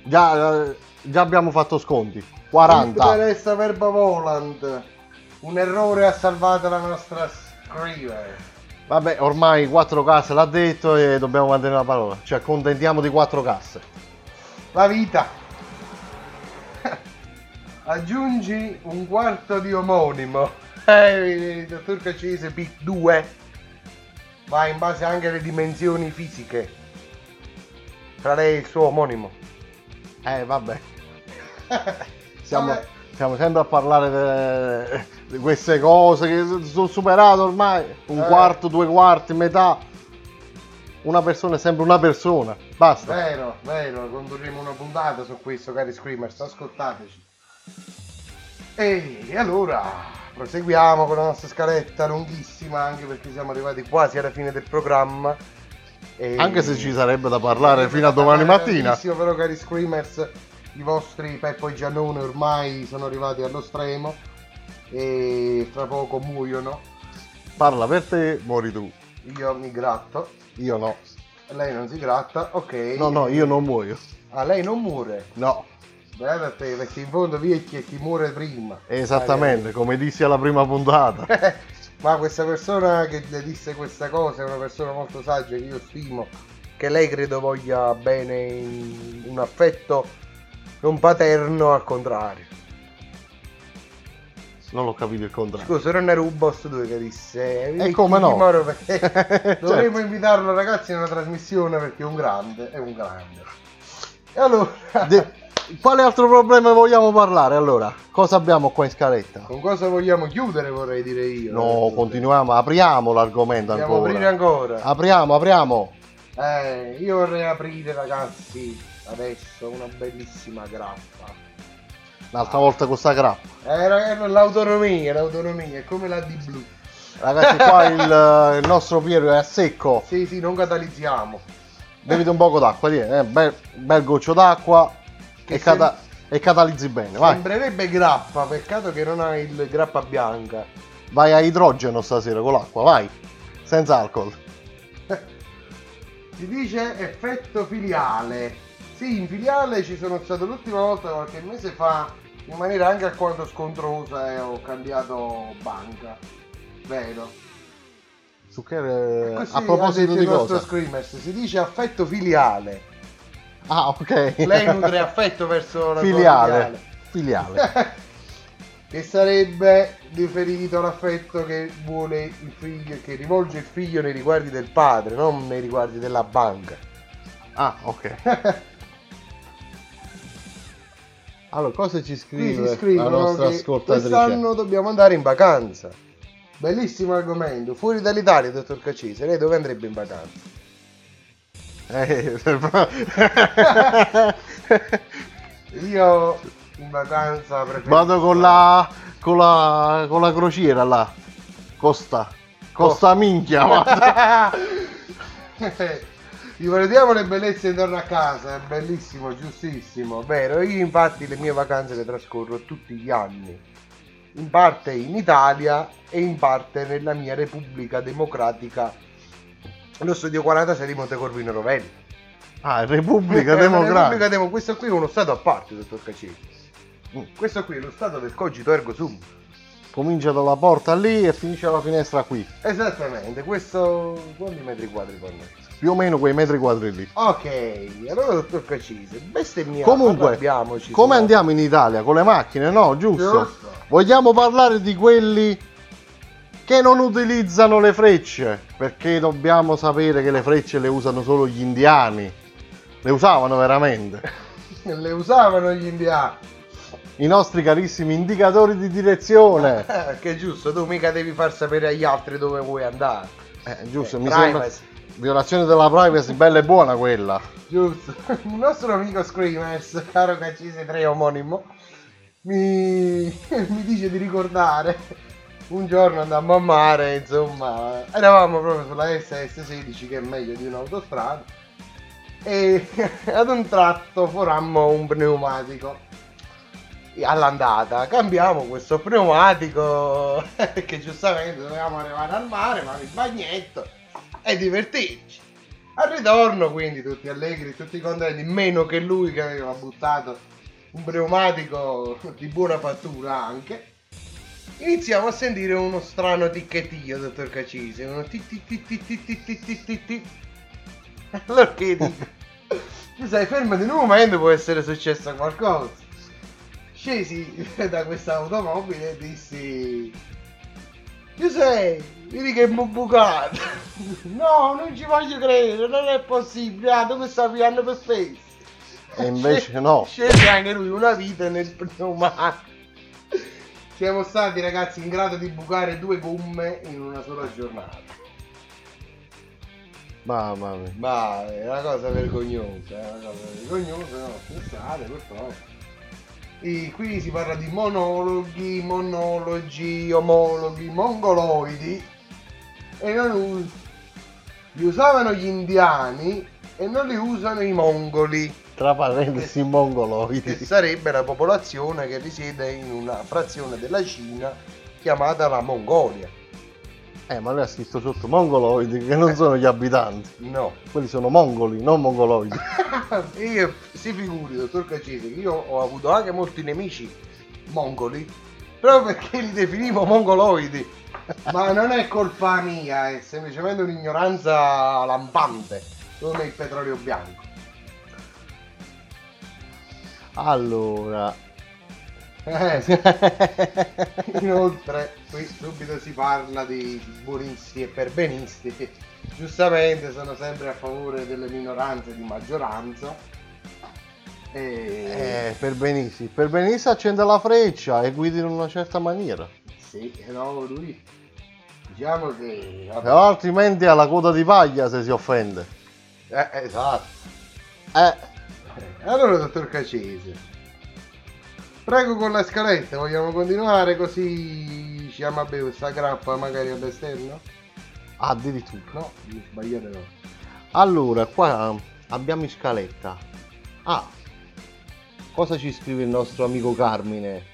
Già, eh, già abbiamo fatto sconti. 40. Interessa Verba Volant. Un errore ha salvato la nostra Screamer. Vabbè, ormai 4 casse l'ha detto e dobbiamo mantenere la parola. Ci accontentiamo di 4 casse. La vita. Aggiungi un quarto di omonimo. Eh, il dottor Caccese P2 va in base anche alle dimensioni fisiche. Tra lei e il suo omonimo. Eh, vabbè. Siamo, Vabbè. Siamo sempre a parlare di queste cose che sono superate ormai. Un Eh. quarto, due quarti, metà. Una persona è sempre una persona. Basta. Vero, vero, condurremo una puntata su questo, cari screamers, ascoltateci. E allora, proseguiamo con la nostra scaletta lunghissima anche perché siamo arrivati quasi alla fine del programma. E- Anche se ci sarebbe da parlare fino a domani mattina. Però cari screamers, i vostri Peppo e Giannone ormai sono arrivati allo stremo e fra poco muoiono. Parla per te, muori tu. Io mi gratto, Io no. lei non si gratta, ok. No, no, io non muoio. Ah, lei non muore? No. Bene a te, perché in fondo vecchi è chi muore prima. Esattamente, come dissi alla prima puntata. Ma questa persona che le disse questa cosa è una persona molto saggia che io stimo, che lei credo voglia bene in un affetto non paterno al contrario. Non l'ho capito il contrario. Scusa, non era un boss 2 che disse E come no? Certo. dovremmo invitarlo ragazzi in una trasmissione perché è un grande, è un grande. E allora, De- Quale altro problema vogliamo parlare allora? Cosa abbiamo qua in scaletta? con cosa vogliamo chiudere vorrei dire io? No, continuiamo, apriamo l'argomento Dobbiamo ancora. aprire ancora. Apriamo, apriamo. Eh, io vorrei aprire ragazzi adesso una bellissima grappa. L'altra volta con sta grappa. Eh, ragazzi, l'autonomia, l'autonomia, è come la di blu. Ragazzi, qua il, il nostro Piero è a secco. Sì, sì, non catalizziamo. Bevete un poco d'acqua, tieni, eh, bel, bel goccio d'acqua Che e, cata- e catalizzi bene. Vai, Sembrerebbe grappa, peccato che non ha il grappa bianca. vai a idrogeno stasera con l'acqua, vai. Senza alcol. Si dice effetto filiale. Sì, in filiale ci sono stato l'ultima volta qualche mese fa in maniera anche alquanto scontrosa e ho cambiato banca. Vero. Su che, eh, Così a proposito di cosa? Screamers, si dice affetto filiale. Ah, ok. Lei nutre affetto verso la sua Filiale. Filiale. che sarebbe riferito all'affetto che vuole il figlio, che rivolge il figlio nei riguardi del padre, non nei riguardi della banca. Ah, ok. Allora, cosa ci scrive scrivono la nostra ascoltatrice? quest'anno dobbiamo andare in vacanza. Bellissimo argomento. Fuori dall'Italia, dottor Cacese, lei dove andrebbe in vacanza? Eh, Io in vacanza preferisco... Vado con la, con la con la crociera là. Costa. Costa minchia. Ricordiamo le bellezze intorno a casa, è bellissimo, giustissimo. Vero, io infatti le mie vacanze le trascorro tutti gli anni. In parte in Italia e in parte nella mia Repubblica Democratica, lo studio 46 di Montecorvino Rovelli. Ah, Repubblica Eh, Democratica. Repubblica Demo- questo qui è uno stato a parte, dottor Cacesi. Questo qui è lo stato del cogito ergo sum. Comincia dalla porta lì e finisce alla finestra qui. Esattamente, questo quanti metri quadri fanno? Più o meno quei metri quadri lì. Ok, allora dottor Cacese, bestemmiamo, Comunque, come su- andiamo in Italia? Con le macchine, no? Giusto? Giusto. Vogliamo parlare di quelli che non utilizzano le frecce, perché dobbiamo sapere che le frecce le usano solo gli indiani. Le usavano veramente. Le usavano gli indiani. I nostri carissimi indicatori di direzione. Che giusto, tu mica devi far sapere agli altri dove vuoi andare. Eh, giusto, Eh, mi sembra. Violazione della privacy, bella e buona quella. Giusto. Il nostro amico Screamers, caro Cacise 3 omonimo, mi, mi dice di ricordare un giorno andammo a mare, insomma, eravamo proprio sulla SS16 che è meglio di un'autostrada e ad un tratto forammo un pneumatico all'andata cambiamo questo pneumatico che giustamente dovevamo arrivare al mare ma il bagnetto e divertirci al ritorno quindi tutti allegri tutti contenti meno che lui che aveva buttato un pneumatico di buona fattura anche. Iniziamo a sentire uno strano ticchettio dottor Cacise uno ti ti ti ti ti ti ti ti ti ti. Allora che dico tu sai fermati in un momento può essere successo qualcosa. Scesi da questa automobile e dissi Giuseppe vedi che mi ho bucato no non ci voglio credere non è possibile. Ah dove stavi andando per spesso E invece no. scese anche lui una vita nel pneumatico siamo stati ragazzi in grado di bucare due gomme in una sola giornata. Mamma mia. ma è una cosa vergognosa è una cosa vergognosa no? Scherzate purtroppo. I- qui si parla di monologhi, monologi, omologhi, mongoloidi e non us- li usavano gli indiani e non li usano i mongoli, Tra parentesi, che mongoloidi. sarebbe la popolazione che risiede in una frazione della Cina chiamata la Mongolia. Eh, ma lui ha scritto sotto mongoloidi, che non sono gli abitanti. No. Quelli sono mongoli, non mongoloidi. io si figuri, dottor Cacese, che io ho avuto anche molti nemici mongoli, proprio perché li definivo mongoloidi. Ma non è colpa mia, è semplicemente un'ignoranza lampante, come il petrolio bianco. Allora, Eh, Inoltre, qui subito si parla di buonisti e perbenisti che giustamente sono sempre a favore delle minoranze di maggioranza. E... eh, per benissimo. Per benissimo accende la freccia e guidi in una certa maniera. Sì, no, lui diciamo che Però altrimenti ha la coda di paglia se si offende. eh, esatto. Eh, Allora, dottor Cacese, prego con la scaletta, vogliamo continuare così ci ama bene questa grappa magari all'esterno? addirittura. No, sbagliate no. Allora, qua abbiamo in scaletta. Ah, cosa ci scrive il nostro amico Carmine?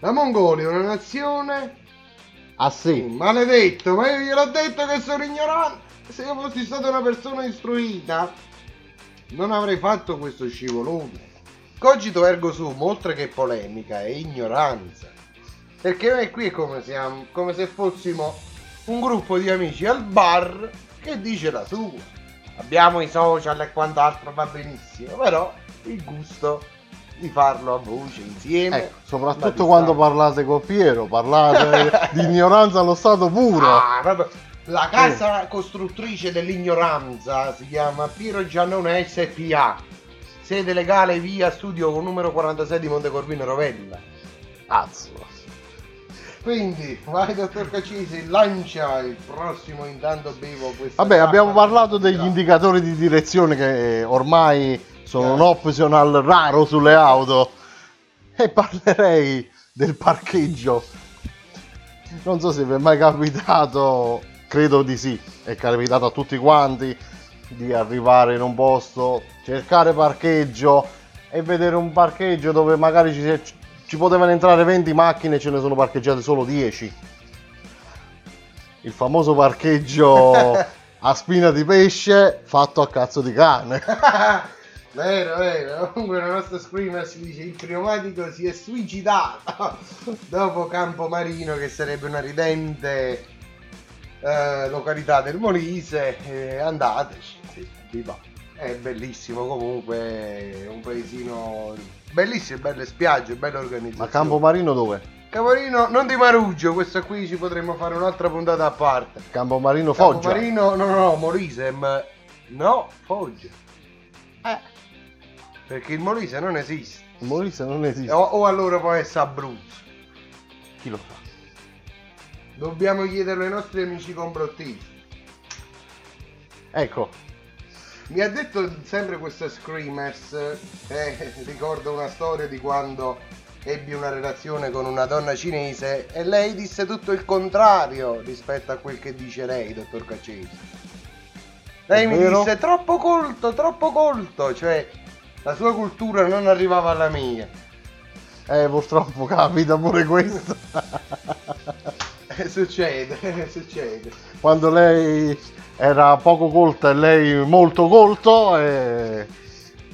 La Mongolia è una nazione Ah sì, Maledetto, ma io gliel'ho detto che sono ignorante. Se io fossi stata una persona istruita, non avrei fatto questo scivolone. Cogito ergo sum, oltre che polemica, è ignoranza. Perché noi qui è come, siamo, come se fossimo un gruppo di amici al bar che dice la sua. Abbiamo i social e quant'altro, va benissimo, però il gusto di farlo a voce insieme. ecco, soprattutto quando parlate con Piero, parlate di ignoranza allo stato puro. Ah. La casa costruttrice dell'ignoranza si chiama Piero Giannone SPA. Sede legale via studio con numero 46 di Montecorvino Rovella. Cazzo. Quindi, vai dottor Cacisi, lancia il prossimo intanto bevo questa Vabbè, abbiamo parlato degli indicatori di direzione che ormai sono un optional raro sulle auto. E parlerei del parcheggio. Non so se vi è mai capitato, credo di sì, è capitato a tutti quanti di arrivare in un posto, cercare parcheggio e vedere un parcheggio dove magari ci, ci potevano entrare 20 macchine e ce ne sono parcheggiate solo 10. Il famoso parcheggio a spina di pesce fatto a cazzo di cane. Vero, vero. Comunque la nostra screamer si dice il pneumatico si è suicidato dopo Campomarino che sarebbe una ridente eh, località del Molise. Eh, andateci, sì, vi va. È bellissimo comunque, è un paesino bellissimo, belle spiagge, belle organizzazioni. Ma Campomarino dov'è? Caporino, non di Marugio, questa qui ci potremmo fare un'altra puntata a parte. Campomarino Foggia. Campomarino, no, no, no, Molise, ma no, Foggia. Eh. Perché il Molise non esiste. Il Molise non esiste. O, o allora può essere Abruzzo. Chi lo sa? Dobbiamo chiederlo ai nostri amici complottisti. Ecco, Mi ha detto sempre questa Screamers, eh, ricordo una storia di quando ebbi una relazione con una donna cinese e lei disse tutto il contrario rispetto a quel che dice lei, dottor Caccesi. Lei È mi vero? disse troppo colto, troppo colto, cioè la sua cultura non arrivava alla mia. eh, purtroppo capita pure questo. Eh, succede, succede. Quando lei era poco colta e lei molto colto, eh,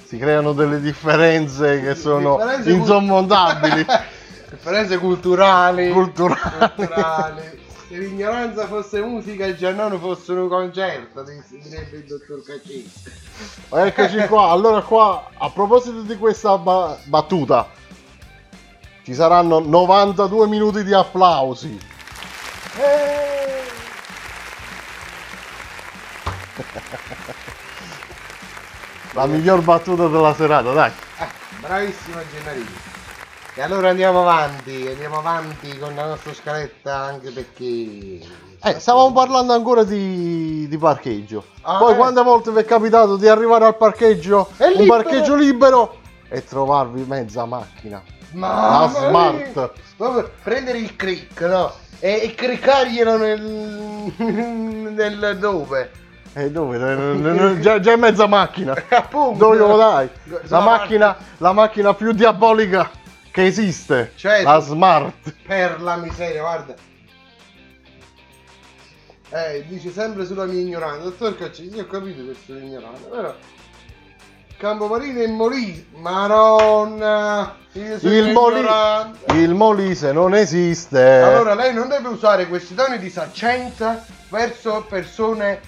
si creano delle differenze che sono Differenze insormontabili. Differenze culturali. Culturali. culturali. Se l'ignoranza fosse musica e il Giannone fosse un concerto, direbbe il dottor Caccesi. Eccoci qua. Allora qua, a proposito di questa ba- battuta, ci saranno 92 minuti di applausi. Eh, La miglior battuta della serata, dai. bravissimo Gennarino. E allora andiamo avanti, andiamo avanti con la nostra scaletta anche perché... Eh, stavamo parlando ancora di, di parcheggio. Ah, Poi eh. quante volte vi è capitato di arrivare al parcheggio, È un libero. parcheggio libero, e trovarvi mezza macchina Ma La smart. Proprio prendere il crick, no? E, e criccarglielo nel. nel dove? E dove? N- n- Già, già è mezza macchina. Appunto. Dove glielo dai? La macchina, la macchina più diabolica che esiste. Cioè, la smart. Per la miseria, guarda. Eh, dice sempre sulla mia ignoranza. Dottor Caccini, io ho capito che sono ignorante, però. Campomarino e Molise. Maronna! Il, Moli- il Molise non esiste. Allora, lei non deve usare questi toni di saccenza verso persone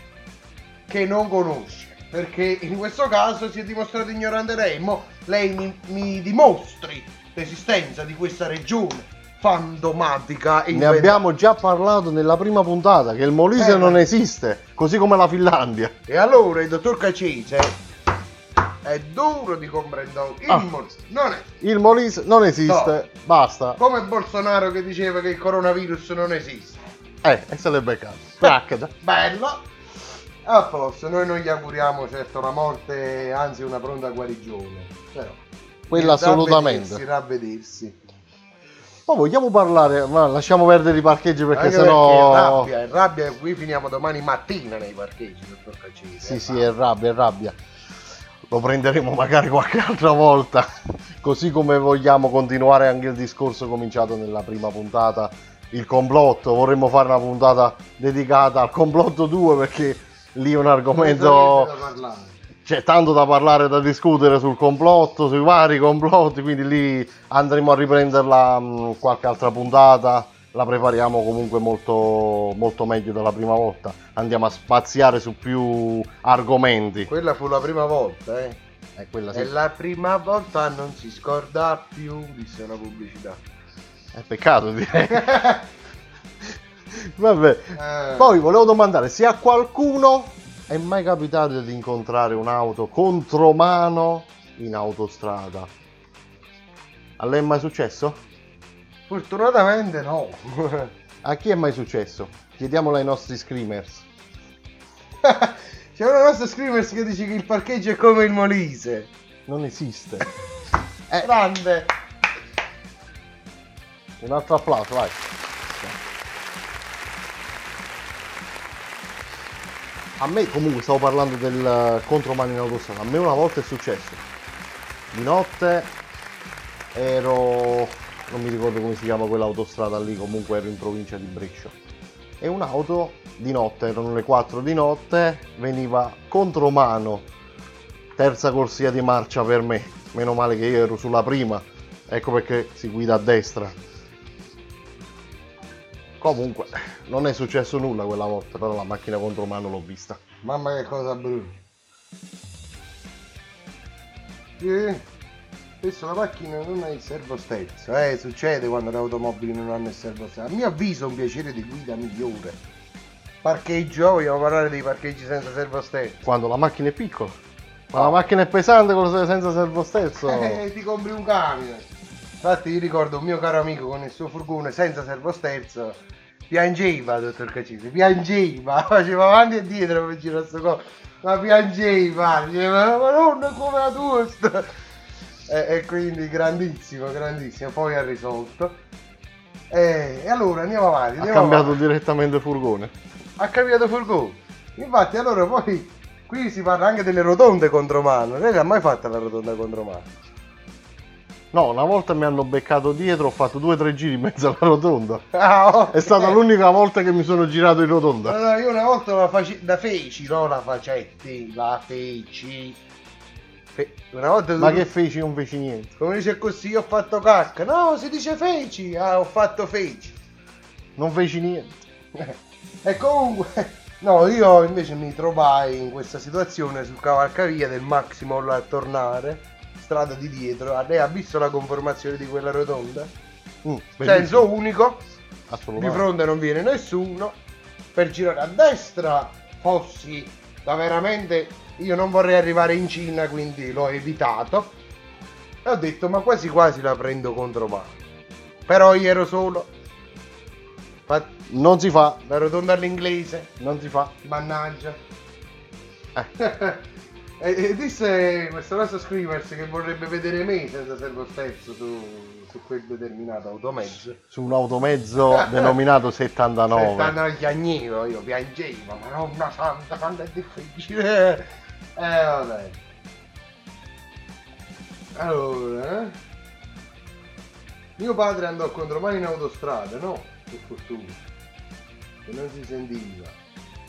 che non conosce. Perché in questo caso si è dimostrato ignorante lei. Mo lei mi, mi dimostri l'esistenza di questa regione fantomatica e Ne abbiamo già parlato nella prima puntata che il Molise Eh, non esiste, così come la Finlandia. E allora il dottor Cacese è duro di comprendere. Il Ah. Molise non è Il Molise non esiste, basta. come Bolsonaro che diceva che il coronavirus non esiste. Eh, e se l'è beccato. Bello. A posto, noi non gli auguriamo certo la morte, anzi una pronta guarigione. Però. Quella assolutamente. Ravvedersi, ravvedersi. Ma vogliamo parlare, ma lasciamo perdere i parcheggi perché Anche sennò... perché è rabbia, è rabbia, qui finiamo domani mattina nei parcheggi, dottor Cacese. Sì, sì, è rabbia, è rabbia. Lo prenderemo magari qualche altra volta. Così come vogliamo continuare anche il discorso cominciato nella prima puntata, il complotto. Vorremmo fare una puntata dedicata al complotto 2 perché lì è un argomento... C'è tanto da parlare, da discutere sul complotto, sui vari complotti, quindi lì andremo a riprenderla mh, qualche altra puntata. La prepariamo comunque molto, molto meglio della prima volta. Andiamo a spaziare su più argomenti. Quella fu la prima volta, eh. Eh, quella sì. È la prima volta, non si scorda più, disse la pubblicità. È peccato direi. Vabbè. Eh. Poi volevo domandare se a qualcuno è mai capitato di incontrare un'auto contromano in autostrada. A lei è mai successo? Fortunatamente no. A chi è mai successo? Chiediamolo ai nostri screamers. C'è una nostra screamers che dice che il parcheggio è come il Molise. Non esiste. Grande. Un altro applauso, vai. A me comunque stavo parlando del eh, contromano in autostrada. A me una volta è successo. Di notte ero non mi ricordo come si chiama quell'autostrada lì, comunque ero in provincia di Brescia. E un'auto di notte, erano le 4 di notte, veniva contromano. Terza corsia di marcia per me. Meno male che io ero sulla prima. Ecco perché si guida a destra. Comunque, non è successo nulla quella volta, però la macchina contromano l'ho vista. Mamma che cosa brutta. Eh, spesso la macchina non ha il servosterzo, eh, succede quando le automobili non hanno il servosterzo. A mio avviso è un piacere di guida migliore. Parcheggio, vogliamo parlare dei parcheggi senza servosterzo. Quando la macchina è piccola. Ma la macchina è pesante senza servosterzo. Eh, ti compri un camion. Infatti io ricordo un mio caro amico con il suo furgone senza servosterzo piangeva, dottor Cacisi, piangeva, faceva avanti e dietro per girare sto co- ma piangeva, diceva, madonna come la tua sta-" e, e quindi grandissimo, grandissimo, poi ha risolto. E, e allora andiamo avanti, ha andiamo cambiato avanti. direttamente furgone. Ha cambiato furgone. Infatti allora poi qui si parla anche delle rotonde contro mano. Lei l'ha mai fatta la rotonda contro mano? No, una volta mi hanno beccato dietro, ho fatto due o tre giri in mezzo alla rotonda. Ah, ok. È stata l'unica volta che mi sono girato in rotonda. Allora, io una volta la, faci- la feci, no la facetti, la feci. Fe- una volta Ma tu- che feci? Non feci niente. Come dice così, ho fatto cacca. No, si dice feci. Ah, ho fatto feci. Non feci niente. E comunque, no, io invece mi trovai in questa situazione sul cavalcavia del Maximol a tornare, strada di dietro. Ah, Lei ha visto la conformazione di quella rotonda? Mm, Senso unico, di fronte non viene nessuno. Per girare a destra fossi da veramente. Io non vorrei arrivare in Cina, quindi l'ho evitato. E ho detto, ma quasi quasi la prendo contro mano. Però io ero solo. Fa- Non si fa, La rotonda all'inglese, non si fa. mannaggia. Eh. E, e disse questo nostro Screamers che vorrebbe vedere me senza servo sterzo su, su quel determinato automezzo. Su un automezzo denominato 79. 79 piagnevo, io piangevo, ma non una santa quanto è difficile. Eh vabbè. Allora, eh. Mio padre andò a contromano in autostrada, no? Per fortuna. Che non si sentiva.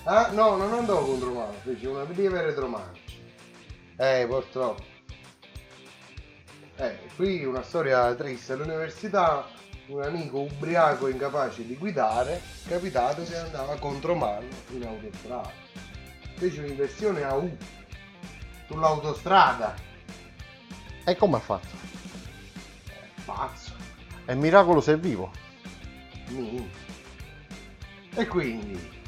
Ah, no, non andò a contromano, fece una lieve retromarcia. Eh, purtroppo. Eh, qui una storia triste. All'università un amico ubriaco incapace di guidare, capitato che andava contromano in autostrada. Fece un'inversione a U sull'autostrada. E come ha fatto? Pazzo. È miracolo se è vivo. Minchia. E quindi,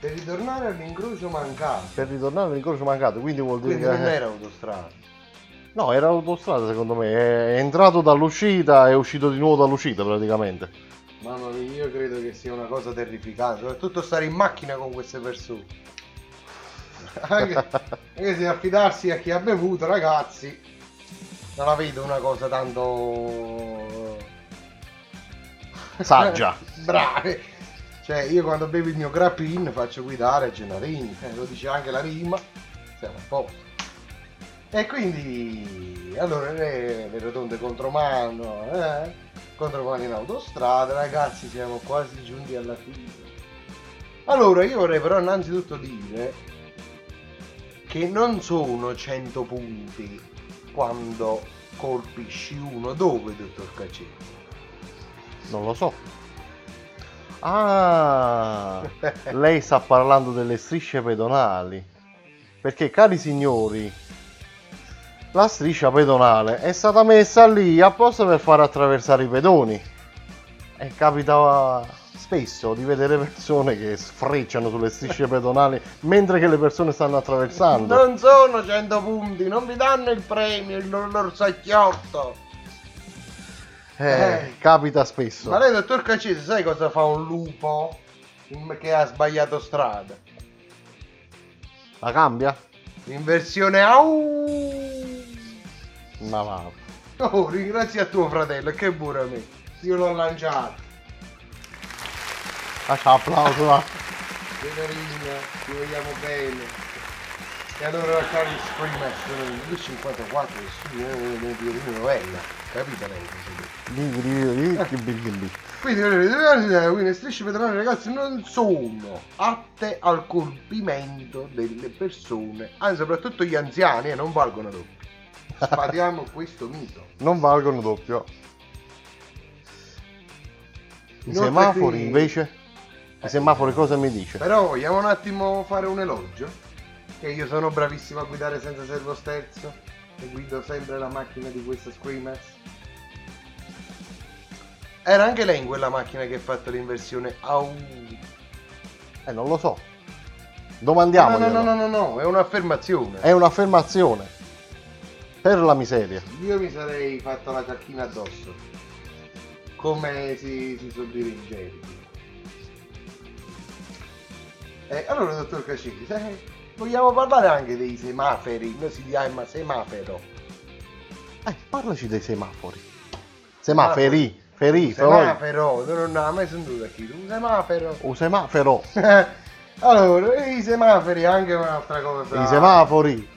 per ritornare all'incrocio mancato, Per ritornare all'incrocio mancato, quindi vuol dire quindi che... non era autostrada. No, era autostrada secondo me. È entrato dall'uscita e uscito di nuovo dall'uscita praticamente. Mamma mia, io credo che sia una cosa terrificante, soprattutto stare in macchina con queste persone. Anche, anche se affidarsi a chi ha bevuto, ragazzi, non la vedo una cosa tanto Saggia. Brave. Cioè, io quando bevo il mio grappin faccio guidare Gennarini, eh, lo dice anche la rima, siamo a posto. E quindi, allora, le rotonde contromano, eh? contromano in autostrada, ragazzi, siamo quasi giunti alla fine. Allora, io vorrei però innanzitutto dire che non sono 100 punti quando colpisci uno dove, dottor Cacetto? Non lo so. Ah, lei sta parlando delle strisce pedonali. Perché, cari signori, la striscia pedonale è stata messa lì apposta per far attraversare i pedoni. E capita spesso di vedere persone che sfrecciano sulle strisce pedonali mentre che le persone stanno attraversando. Non sono 100 punti, non vi danno il premio, il loro l'orsacchiotto. Eh, capita spesso. Ma lei, dottor Cacese, sai cosa fa un lupo che ha sbagliato strada? La cambia? L'inversione au! Ma va. Oh, ringrazia tuo fratello, che pure a me. Io l'ho lanciato. Faccia applauso, va. Venerina, ti vogliamo bene. E allora cari Screamer, sono il 254 del studio di novella. Capito lei? Bing. Quindi, eh, quindi le strisce pedonali ragazzi non sono atte al colpimento delle persone, anzi soprattutto gli anziani, e non valgono doppio. Spadiamo questo mito. Non valgono doppio. I Inoltre semafori qui- invece? I semafori cosa mi dice? Però vogliamo un attimo fare un elogio? Che io sono bravissimo a guidare senza servo sterzo e guido sempre la macchina di questa Screamers. Era anche lei in quella macchina che ha fatto l'inversione au. Eh, non lo so. Domandiamo. No, no, no, no, no, è un'affermazione. È un'affermazione. Per la miseria. Io mi sarei fatto la cacchina addosso. Come si, si suol dire in gergo. Eh, allora, dottor Cacini, eh, vogliamo parlare anche dei semafori? Noi si chiama semaforo. Eh, parlaci dei semafori. Semaferi. Feri, però. Semaforo, tu non hai mai sentito chi? Un semaforo. Un semaforo. allora, i semafori anche un'altra cosa. I semafori.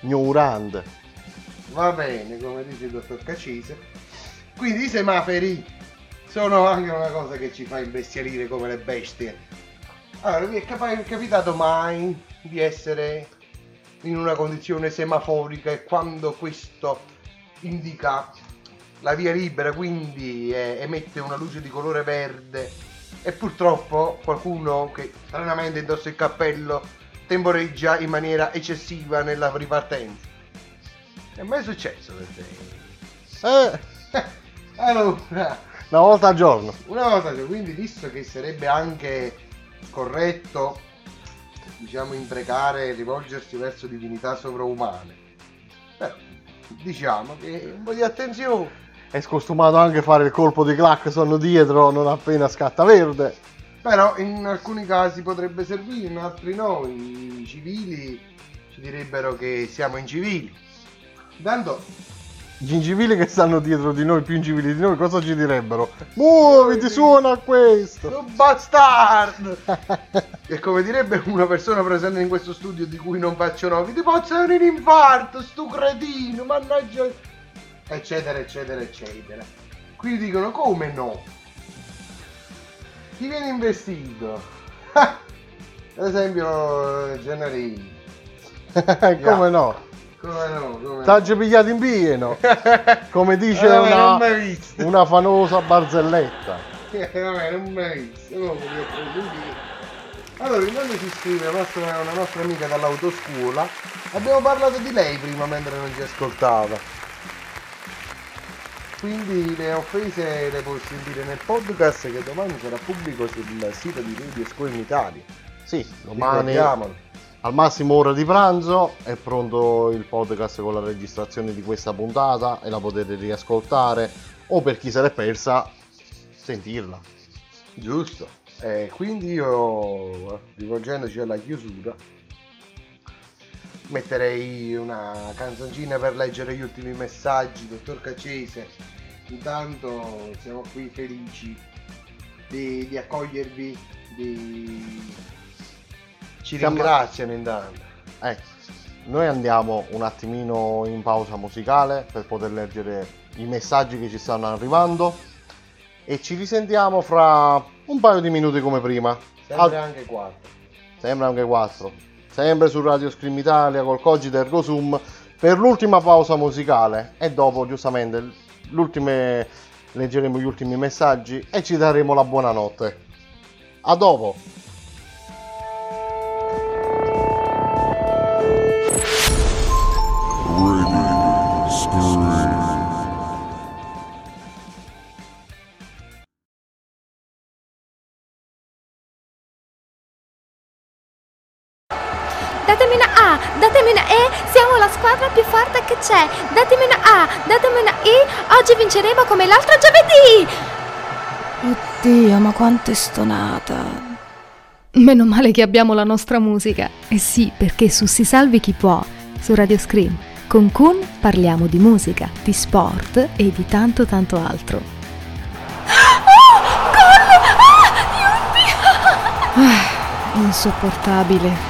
Ignorante. Va bene, come dice il dottor Cacise. Quindi i semafori sono anche una cosa che ci fa imbestialire come le bestie. Allora, vi è capitato mai di essere in una condizione semaforica e quando questo indica la via libera, quindi eh, emette una luce di colore verde e purtroppo qualcuno che stranamente indossa il cappello temporeggia in maniera eccessiva nella ripartenza. È mai successo per te? Eh, Allora, una volta al giorno. una volta, cioè, quindi visto che sarebbe anche corretto, diciamo, imprecare e rivolgersi verso divinità sovraumane, però diciamo che un po' di attenzione. È scostumato anche fare il colpo di clacson dietro non appena scatta verde. Però in alcuni casi potrebbe servire, in altri no. I civili ci direbbero che siamo incivili. Intanto Gli incivili che stanno dietro di noi, più incivili di noi, cosa ci direbbero? Muoviti, suona questo! Bastard! e come direbbe una persona presente in questo studio di cui non faccio nomi, ti posso venire in infarto, stu cretino, mannaggia... Eccetera, eccetera, eccetera. Qui dicono come no? Chi viene investito? Ad esempio, Gennari. Come no? Come no? Come T'hai pigliato in pieno! Come dice non una, visto. una famosa barzelletta. Eh, vabbè, non visto. mi preso in giro. Allora, intanto ci scrive una nostra, una nostra amica dall'autoscuola. Abbiamo parlato di lei prima mentre non ci ascoltava. Quindi le offese le puoi sentire nel podcast che domani sarà pubblico sul sito di Radio Scuola in Italia. Sì, domani Ricordiamolo. Al massimo ora di pranzo è pronto il podcast con la registrazione di questa puntata e la potete riascoltare o per chi se l'è persa sentirla. Giusto. Eh, quindi io, rivolgendoci alla chiusura, metterei una canzoncina per leggere gli ultimi messaggi, dottor Cacese. Intanto siamo qui felici di, di accogliervi, di... ci Siamo- ringraziano intanto. Ecco, noi andiamo un attimino in pausa musicale per poter leggere i messaggi che ci stanno arrivando e ci risentiamo fra un paio di minuti come prima. Sempre Al- anche 4. Sempre anche 4. Sempre su Radio Scream Italia col Cogito Ergo Sum per l'ultima pausa musicale e dopo giustamente leggeremo gli ultimi messaggi e ci daremo la buonanotte. A dopo. Che c'è. Datemi una A, datemi una I, oggi vinceremo come l'altro giovedì. Oddio, ma quanto è stonata. Meno male che abbiamo la nostra musica. Eh sì, perché su Si Salvi Chi Può, su Radio Scream, con Kun parliamo di musica, di sport e di tanto tanto altro. Ah, insopportabile.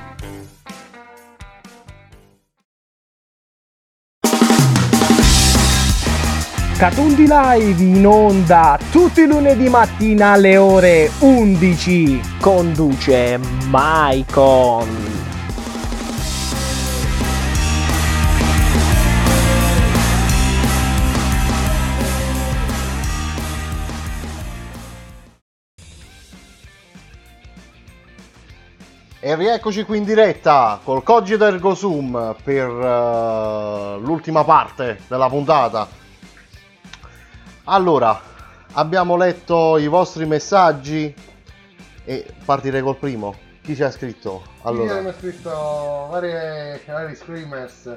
Catundi Live in onda tutti i lunedì mattina alle ore 11. Conduce Maicon. E rieccoci qui in diretta col Cogito Ergo Sum per eh, l'ultima parte della puntata. Allora, abbiamo letto i vostri messaggi e partirei col primo. Chi ci ha scritto? Allora. Allora, Abbiamo scritto varie, vari screamers.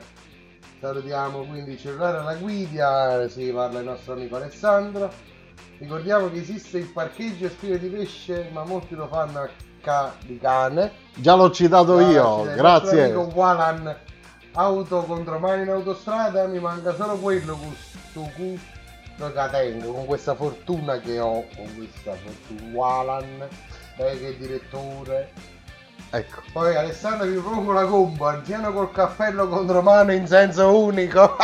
Salutiamo quindi cellulare alla guida, si parla il nostro amico Alessandro. Ricordiamo che esiste il parcheggio a spine di pesce, ma molti lo fanno a ca di cane. già l'ho citato Ah, io, il grazie. nostro amico Walan auto contro mani in autostrada, mi manca solo quello questo cu lo tengo con questa fortuna che ho, con questa fortuna Walan, lei che è direttore. Ecco. Poi Alessandro vi propongo la combo, anziano col cappello contro mano in senso unico.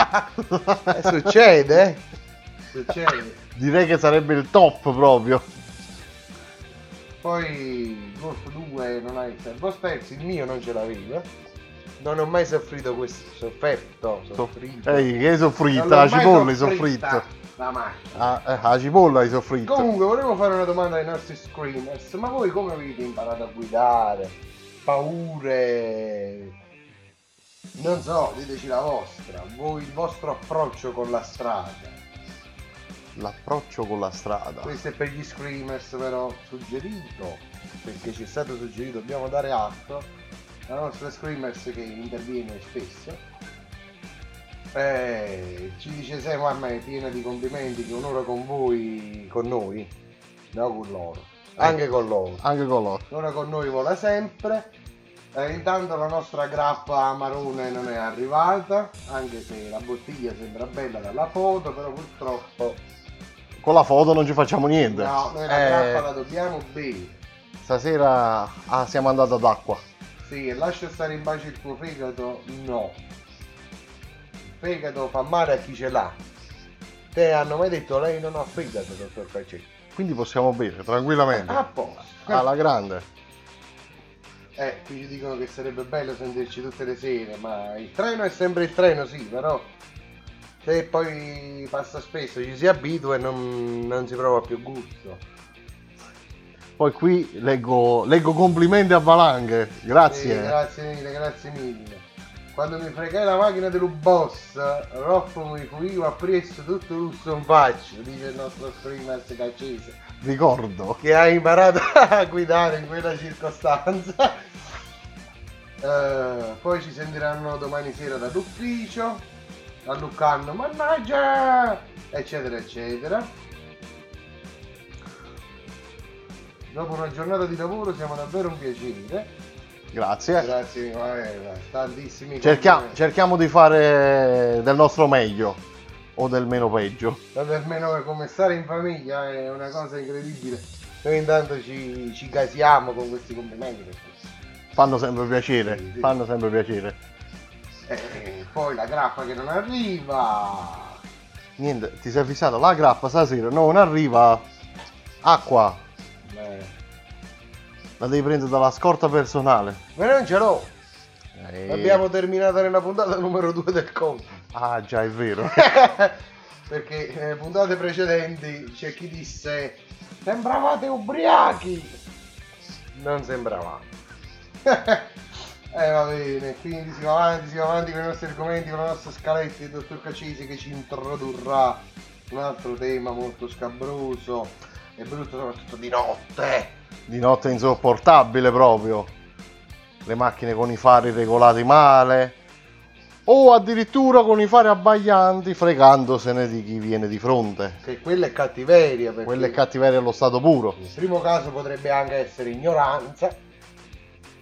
Eh, succede, eh? Succede. Direi che sarebbe il top proprio. Poi Golf 2 non ha il servo spezzi, il mio non ce l'avevo. eh. Non ho mai soffrito questo, sofferto, soffrito. Ehi, che hai l'ho La cipolla hai soffritta. La macchina. Ah, eh, la cipolla hai soffritto. Comunque volevo fare una domanda ai nostri screamers, ma voi come avete imparato a guidare? Paure? Non so, diteci la vostra, voi il vostro approccio con la strada. L'approccio con la strada. Questo è per gli screamers però suggerito, perché ci è stato suggerito, dobbiamo dare atto la nostra Screamers che interviene spesso. Eh, ci dice sempre mamma è piena di complimenti che un'ora con voi, con noi, no con loro, anche con loro. Anche con loro. Un'ora con noi vola sempre. Eh, intanto la nostra grappa amarone non è arrivata, anche se la bottiglia sembra bella dalla foto, però purtroppo Con la foto non ci facciamo niente. no, noi la Eh, grappa la dobbiamo bere. Stasera ah, siamo andati ad acqua. Sì, lascia stare in pace il tuo fegato? No. Fegato fa male a chi ce l'ha. Te hanno mai detto lei non ha fegato, dottor Pacetti? Quindi possiamo bere tranquillamente. A posto. Alla grande. Eh, qui ci dicono che sarebbe bello sentirci tutte le sere, ma il treno è sempre il treno, sì, però se poi passa spesso ci si abitua e non, non si prova più gusto. Poi qui leggo, leggo complimenti a valanghe. Grazie. Sì, grazie mille, grazie mille. Quando mi fregai la macchina dello boss, Roffo mi fuivo a presto tutto russo in faccia, dice il nostro streamer caccese, Ricordo. che ha imparato a guidare in quella circostanza. Eh, poi ci sentiranno domani sera dall'ufficio, a Luccanno, mannaggia, eccetera, eccetera. Dopo una giornata di lavoro siamo davvero un piacere. Grazie. Grazie, eh, tantissimi Cerchia- cerchiamo di fare del nostro meglio o del meno peggio. Almeno che come stare in famiglia è una cosa incredibile. Noi intanto ci, ci gasiamo con questi complimenti. Fanno sempre piacere. Sì, sì. Fanno sempre piacere. eh, poi la grappa che non arriva. Niente, ti sei fissato la grappa stasera, non arriva acqua. Beh, La devi prendere dalla scorta personale. ma non ce l'ho. Eh, Abbiamo terminato nella puntata numero 2 del conto. Ah già, è vero. Perché nelle puntate precedenti c'è chi disse Sembravate ubriachi! Non sembravamo. eh va bene, quindi si va avanti, si va avanti con i nostri argomenti, con la nostra scaletta il dottor Cacesi che ci introdurrà un altro tema molto scabroso e brutto soprattutto di notte. Di notte è insopportabile proprio. Le macchine con i fari regolati male. O addirittura con i fari abbaglianti, fregandosene di chi viene di fronte. Che quella è cattiveria. Quella è cattiveria allo stato puro. Nel primo caso potrebbe anche essere ignoranza,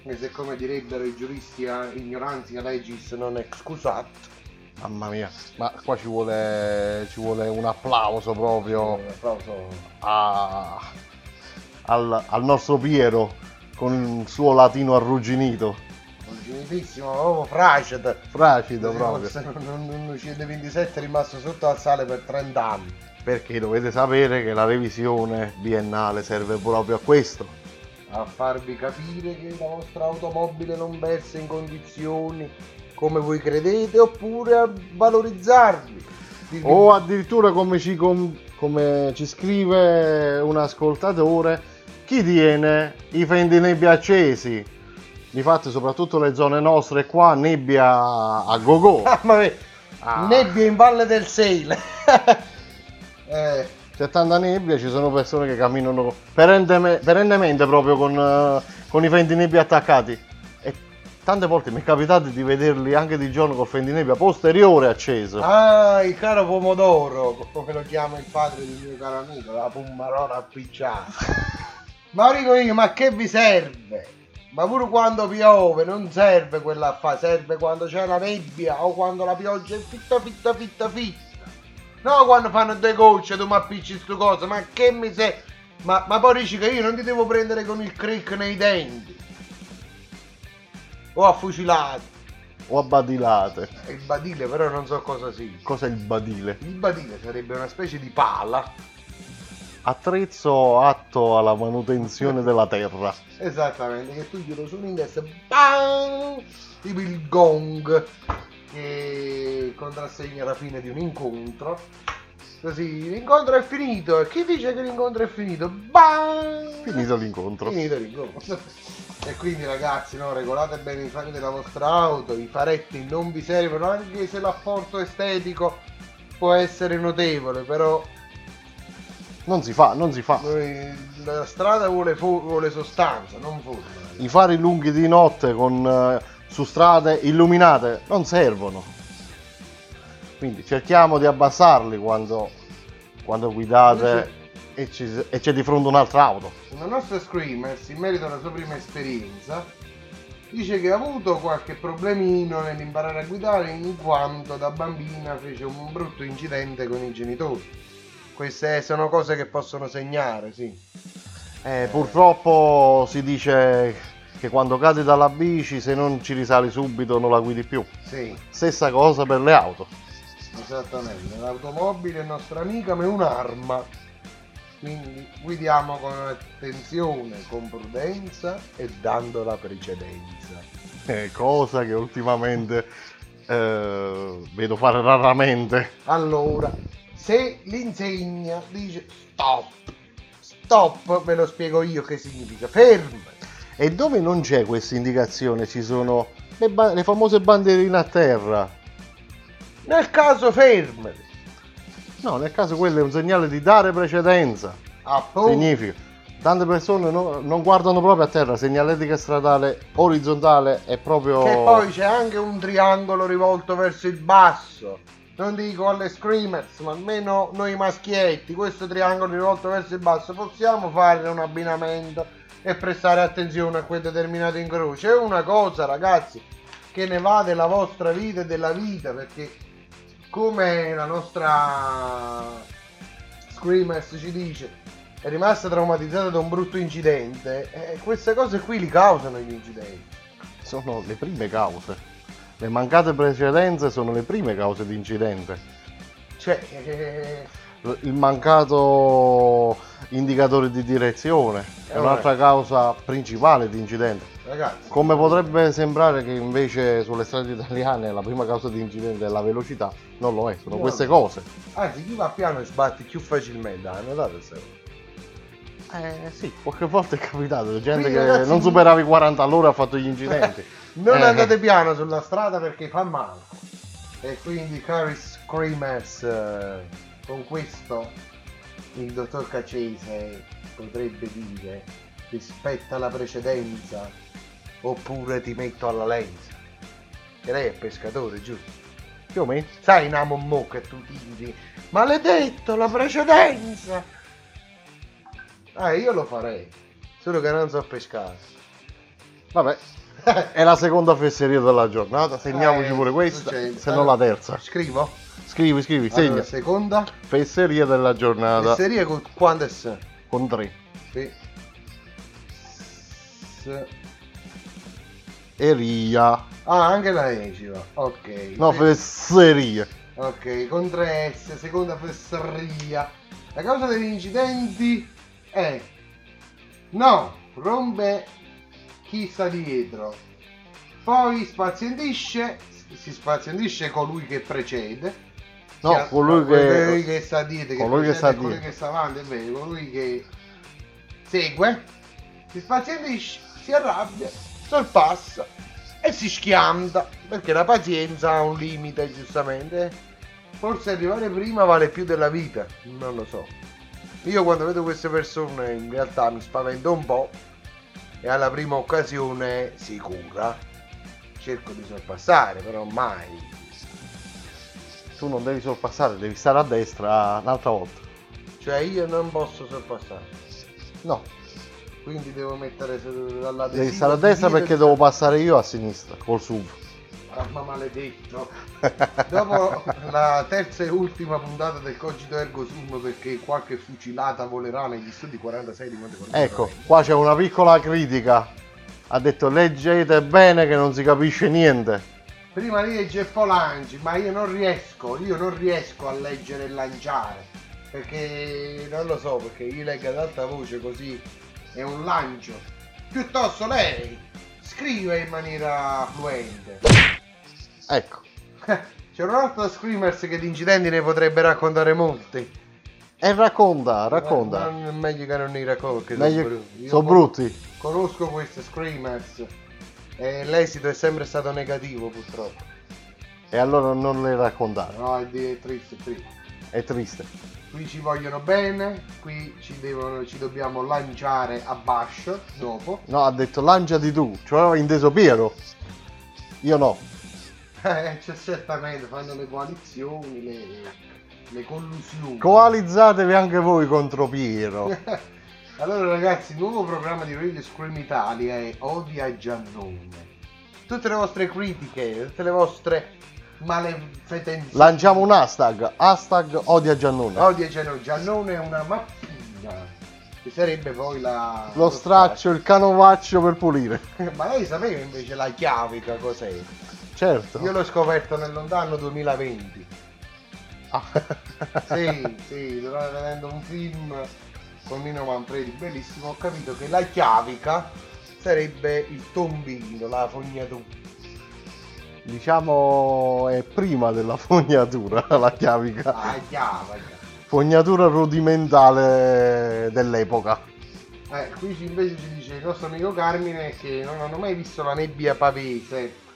e se come direbbero i giuristi a ignoranza legis non excusat. Mamma mia, ma qua ci vuole, ci vuole un applauso proprio Un applauso. a- al, al nostro Piero con il suo latino arrugginito. Originitissimo, proprio. Fracido Come proprio. se non, non, non uccide 27 è rimasto sotto al sale per 30 anni. Perché dovete sapere che la revisione biennale serve proprio a questo. A farvi capire che la vostra automobile non versa in condizioni come voi credete oppure a valorizzarvi. Dirvi- O addirittura come ci, com- come ci scrive un ascoltatore, chi tiene i fendi nebbia accesi? Difatti soprattutto le zone nostre qua nebbia a go-go. Mamma mia, Ah. nebbia in valle del Seile. eh, C'è tanta nebbia, ci sono persone che camminano perenneme- perennemente proprio con, eh, con i fendinebbia attaccati. E tante volte mi è capitato di vederli anche di giorno col fendinebbia posteriore acceso. Ah, il caro pomodoro, come lo chiama il padre del mio caro amico, la pommarona appicciata. ma dico io, ma che vi serve? Ma pure quando piove non serve quella fa, serve quando c'è la nebbia o quando la pioggia è fitta fitta fitta fitta. No, quando fanno due gocce tu mi appicci stu cosa, ma che mi sei... Ma, ma poi dici che io non ti devo prendere con il crick nei denti. O a fucilate. O a badilate. Il badile però non so cosa sia. Cos'è il badile? Il badile sarebbe una specie di pala. Attrezzo atto alla manutenzione della terra. Esattamente, che tu in testa. Bam! Tipo il gong che contrassegna la fine di un incontro. Così, l'incontro è finito. E chi dice che l'incontro è finito? Bam! Finito l'incontro. Finito l'incontro. E quindi ragazzi, no, regolate bene i fari della vostra auto, i faretti non vi servono, anche se l'apporto estetico può essere notevole, però Non si fa, non si fa. La strada vuole, fo- vuole sostanza, non forma. I fari lunghi di notte con, eh, su strade illuminate non servono. Quindi cerchiamo di abbassarli quando, quando guidate e, ci- e c'è di fronte un'altra auto. Una nostra Screamers, in merito alla sua prima esperienza, dice che ha avuto qualche problemino nell'imparare a guidare in quanto da bambina fece un brutto incidente con i genitori. Queste sono cose che possono segnare, sì. Eh, purtroppo si dice che quando cadi dalla bici se non ci risali subito non la guidi più. Sì, Stessa cosa per le auto. esattamente. L'automobile è nostra amica ma è un'arma. Quindi guidiamo con attenzione, con prudenza e dando la precedenza. Eh, cosa che ultimamente eh, vedo fare raramente. Allora, se l'insegna dice stop, stop, ve lo spiego io che significa. Ferma. E dove non c'è questa indicazione ci sono le, ba- le famose bandierine a terra. Nel caso fermati. No, nel caso quello è un segnale di dare precedenza. Appunto. Significa. Tante persone no- non guardano proprio a terra, segnaletica stradale orizzontale è proprio... Che poi c'è anche un triangolo rivolto verso il basso. Non dico alle screamers, ma almeno noi maschietti, questo triangolo rivolto verso il basso, possiamo fare un abbinamento e prestare attenzione a quel determinato incrocio. È una cosa, ragazzi, che ne va della vostra vita e della vita, perché come la nostra Screamers ci dice, è rimasta traumatizzata da un brutto incidente, e queste cose qui li causano gli incidenti. Sono le prime cause. Le mancate precedenze sono le prime cause di incidente. Cioè, eh, Il mancato indicatore di direzione è Eh, un'altra causa principale di incidente. ragazzi, Come potrebbe sembrare che invece sulle strade italiane la prima causa di incidente è la velocità, non lo è, sono No. queste cose. anzi, chi va piano sbatti più facilmente, ah, notate questa cosa? Eh sì, qualche volta è capitato, gente Quindi, che ragazzi, non superavi 40 all'ora ha fatto gli incidenti. Non Eh. andate piano sulla strada perché fa male. E quindi, cari Screamers, eh, con questo il dottor Cacese potrebbe dire rispetta la precedenza oppure ti metto alla lenza. Che lei è pescatore, giusto? Più o meno. Sai Namo Mo che tu tiri Maledetto la precedenza Ah io lo farei Solo che non so pescare Vabbè, è la seconda fesseria della giornata, segniamoci Eh, pure questa, succede. se non la terza. Scrivo? Scrivi, scrivi, Allora, segna. seconda Fesseria della giornata. Fesseria con quante s? Con tre. Sì. S- Eria. Ah anche la E ci va Ok No, fesseria. Ok, con 3S, seconda fesseria. La causa degli incidenti è no, rompe chi sta dietro. Poi spazientisce, si spazientisce colui che precede. No, Sia- colui che- colui che sta dietro, che colui che precede sta e colui dietro. che sta avanti, è vero, colui che segue, si spazientisce, si arrabbia, sorpassa e si schianta perché la pazienza ha un limite giustamente forse arrivare prima vale più della vita non lo so io quando vedo queste persone in realtà mi spavento un po' e alla prima occasione sicura cerco di sorpassare però mai Tu non devi sorpassare, devi stare a destra un'altra volta. cioè io non posso sorpassare No, quindi devo mettere su- dalla devi stare a destra perché devo passare io a sinistra col SUV. Arma maledetto. Dopo la terza e ultima puntata del Cogito Ergo Sum perché qualche fucilata volerà negli studi 46 di Monte. Ecco, qua c'è una piccola critica. Ha detto leggete bene che non si capisce niente. Prima Geppo Lanci, ma io non riesco, io non riesco a leggere e lanciare. Perché non lo so, perché io leggo ad alta voce così è un lancio. Piuttosto lei scrive in maniera fluente. Ecco. C'è un altro Screamers che di incidenti ne potrebbe raccontare molti. E racconta, racconta. Non, meglio che non ne racconti. Meglio- sono brutti. Conosco queste Screamers e l'esito è sempre stato negativo purtroppo. E allora non le raccontare. No, è, di- è triste, è triste. È triste. Qui ci vogliono bene, qui ci, devono, ci dobbiamo lanciare a Bash dopo. No, ha detto lanciati tu, cioè aveva inteso Piero. Io no. Eh, cioè, certamente fanno le coalizioni, le, le collusioni. Coalizzatevi anche voi contro Piero. allora ragazzi, il nuovo programma di Radio Scream Italia è Odia Giannone. Tutte le vostre critiche, tutte le vostre malefetenze. Lanciamo un hashtag, hashtag odia Giannone. Odia Giannone, Giannone è una mappina. Che sarebbe poi la... Lo straccio, il canovaccio per pulire. Ma lei sapeva invece la chiavica cos'è? Certo. Io l'ho scoperto nel lontano 2020. Ah. sì, sì, stavo vedendo un film con Nino Manfredi, bellissimo, ho capito che la chiavica sarebbe il tombino, la fognatura. Diciamo è prima della fognatura la chiavica. Ah, chiavica. Fognatura rudimentale dell'epoca. Eh, qui invece ci dice il nostro amico Carmine che non hanno mai visto la nebbia pavese.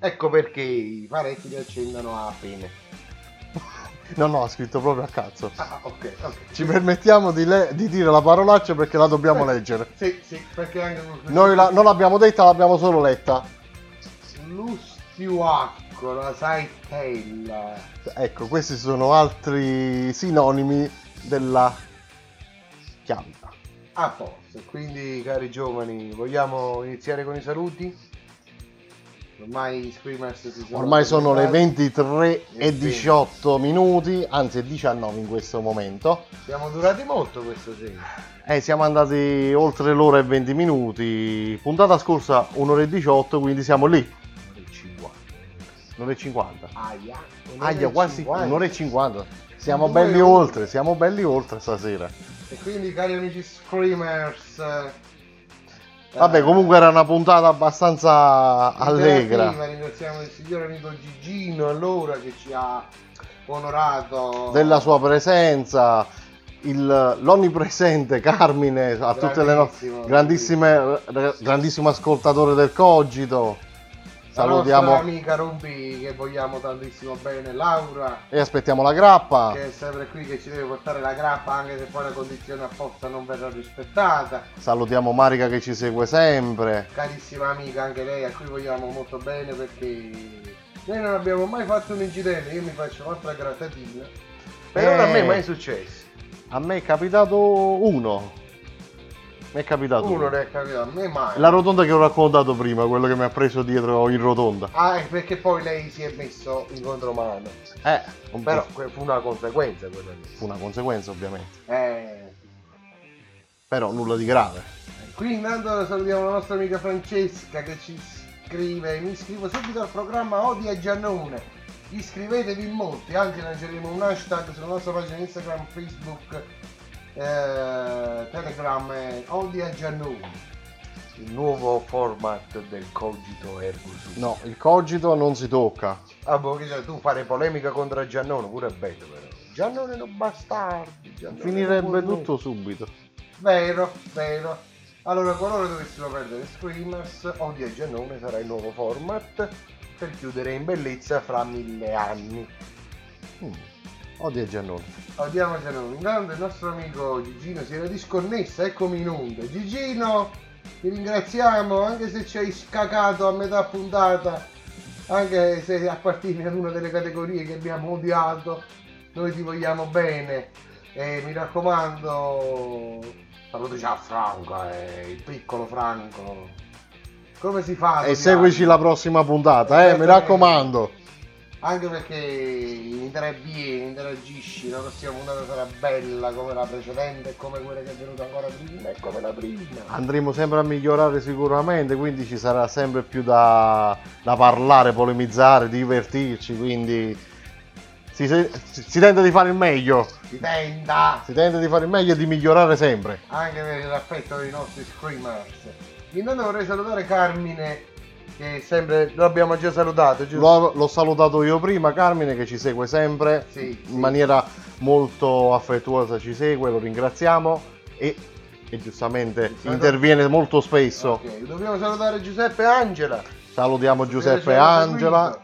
Ecco perché i parecchi li accendono a pene. No, no, ha scritto proprio a cazzo. Ah, ok, ok. Ci permettiamo di, le- di dire la parolaccia perché la dobbiamo Eh, leggere. Sì, sì, perché anche Noi la- non l'abbiamo detta, l'abbiamo solo letta. Lustiuacco, la saitella. Ecco, questi sono altri sinonimi della chiavica. A posto, quindi cari giovani, vogliamo iniziare con i saluti? Ormai i screamers si sono Ormai sono le presentati. 23 e 18 minuti, anzi 19 in questo momento. Siamo durati molto questo sera. Eh, siamo andati oltre l'ora e 20 minuti. Puntata scorsa un'ora e 18, quindi siamo lì. Un'ora e 50. Aia, Aia, quasi un'ora e 50. Siamo Due belli oltre, siamo belli oltre stasera. E quindi cari amici screamers, Vabbè, comunque era una puntata abbastanza allegra. interattiva, ringraziamo il signor amico Gigino allora che ci ha onorato Della sua presenza, il- l'onnipresente Carmine, a tutte le nostre grandissime, grandissimo ascoltatore del Cogito. La Salutiamo nostra amica Rompi che vogliamo tantissimo bene, Laura e aspettiamo la grappa. che è sempre qui che ci deve portare la grappa anche se poi la condizione apposta non verrà rispettata. Salutiamo Marica che ci segue sempre. Carissima amica anche lei a cui vogliamo molto bene perché noi non abbiamo mai fatto un incidente, io mi faccio un'altra grattatina. Per ora a me Eh. mai è successo. A me è capitato uno. Mi è capitato uno. Ne è capitato, a me mai. La rotonda che ho raccontato prima, quello che mi ha preso dietro in rotonda. Ah, è perché poi lei si è messo in contromano. Eh, un Però fu una conseguenza quella lì. fu una conseguenza ovviamente. Eh. Però nulla di grave. Qui intanto salutiamo la nostra amica Francesca che ci scrive, mi iscrivo subito al programma Odia Giannone. Iscrivetevi in molti, anche lanceremo un hashtag sulla nostra pagina Instagram, Facebook, eh, Telegram e Odia Giannone. Il nuovo format del cogito ergo. No, il cogito non si tocca. Ah, boh, tu fare polemica contro Giannone, pure è bello però. Giannone non bastardi. Giannone Finirebbe tutto subito. Vero, vero. Allora, qualora dovessimo perdere Screamers, Odia Giannone sarà il nuovo format per chiudere in bellezza fra mille anni. Mm. Odia Giannone. Odiamo Giannone. Intanto il nostro amico Gigino si era disconnesso, eccomi in onda. Gigino, ti ringraziamo anche se ci hai scacato a metà puntata, anche se appartieni ad una delle categorie che abbiamo odiato, noi ti vogliamo bene. E mi raccomando, salutaci a Franco, eh, il piccolo Franco. Come si fa? E seguici la prossima puntata, eh, mi raccomando. Anche perché interagisci, la prossima puntata sarà bella come la precedente e come quella che è venuta ancora prima e come la prima. Andremo sempre a migliorare sicuramente, quindi ci sarà sempre più da, da parlare, polemizzare, divertirci, quindi si, si- si tenta di fare il meglio. Si tenta! Si tenta di fare il meglio e di migliorare sempre. Anche per l'affetto dei nostri screamers. Intanto vorrei salutare Carmine, che sempre lo abbiamo già salutato, giusto? L'ho, l'ho salutato io prima, Carmine, che ci segue sempre Sì, in maniera molto affettuosa, ci segue, lo ringraziamo e, e giustamente interviene molto spesso. Ok, dobbiamo salutare Giuseppe e Angela. Salutiamo Giuseppe e Angela.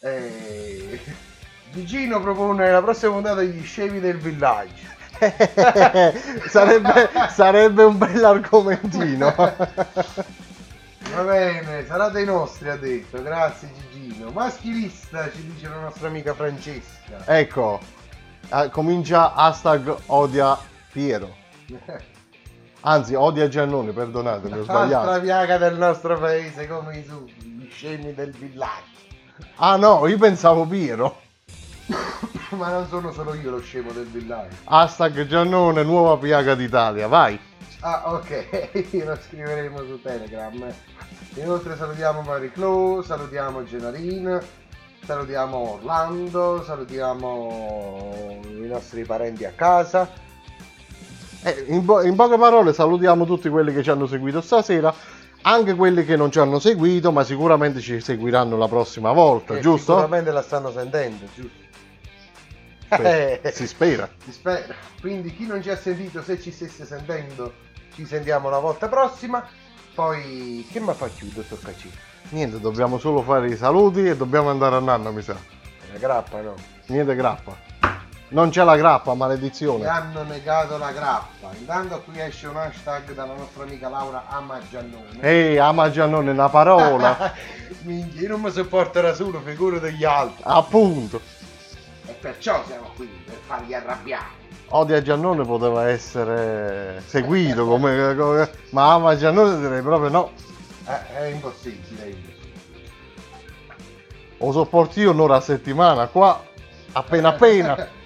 Eh, Gigino propone la prossima puntata gli scemi del villaggio. sarebbe, sarebbe un bell'argomentino. Va bene, sarà dei nostri, ha detto. Grazie Gigino. Maschilista, ci dice la nostra amica Francesca. ecco, eh, comincia hashtag odia Piero. Anzi, odia Giannone, perdonatemi, ho sbagliato. piaga del nostro paese, come i su, gli scemi del villaggio. Ah no, io pensavo Piero. Ma non sono solo io lo scemo del villaggio. Hashtag Giannone, nuova piaga d'Italia, vai. Ah, ok, lo scriveremo su Telegram. Inoltre salutiamo Mary Clou, salutiamo Genarin, salutiamo Orlando, salutiamo i nostri parenti a casa. Eh, in, po- in poche parole salutiamo tutti quelli che ci hanno seguito stasera, anche quelli che non ci hanno seguito, ma sicuramente ci seguiranno la prossima volta, che giusto? Sicuramente la stanno sentendo, giusto? Beh, si spera. Si spera. Quindi chi non ci ha sentito, se ci stesse sentendo, ci sentiamo la volta prossima. Poi che mi fa chiudo, dottor Cacci? Niente, dobbiamo solo fare i saluti e dobbiamo andare a nanna, mi sa. La grappa no. Niente grappa. Non c'è la grappa, Mi maledizione. hanno negato la grappa. Intanto qui esce un hashtag dalla nostra amica Laura Amagiannone. Ehi, ama Giannone, una parola. Minchia, io non mi sopporto da solo, figuro degli altri. Appunto. E perciò siamo qui, per farli arrabbiare. Odia Giannone poteva essere seguito come, come- ma ama Giannone direi proprio no. Eh, è impossibile. Lo sopporto io un'ora a settimana, qua appena appena.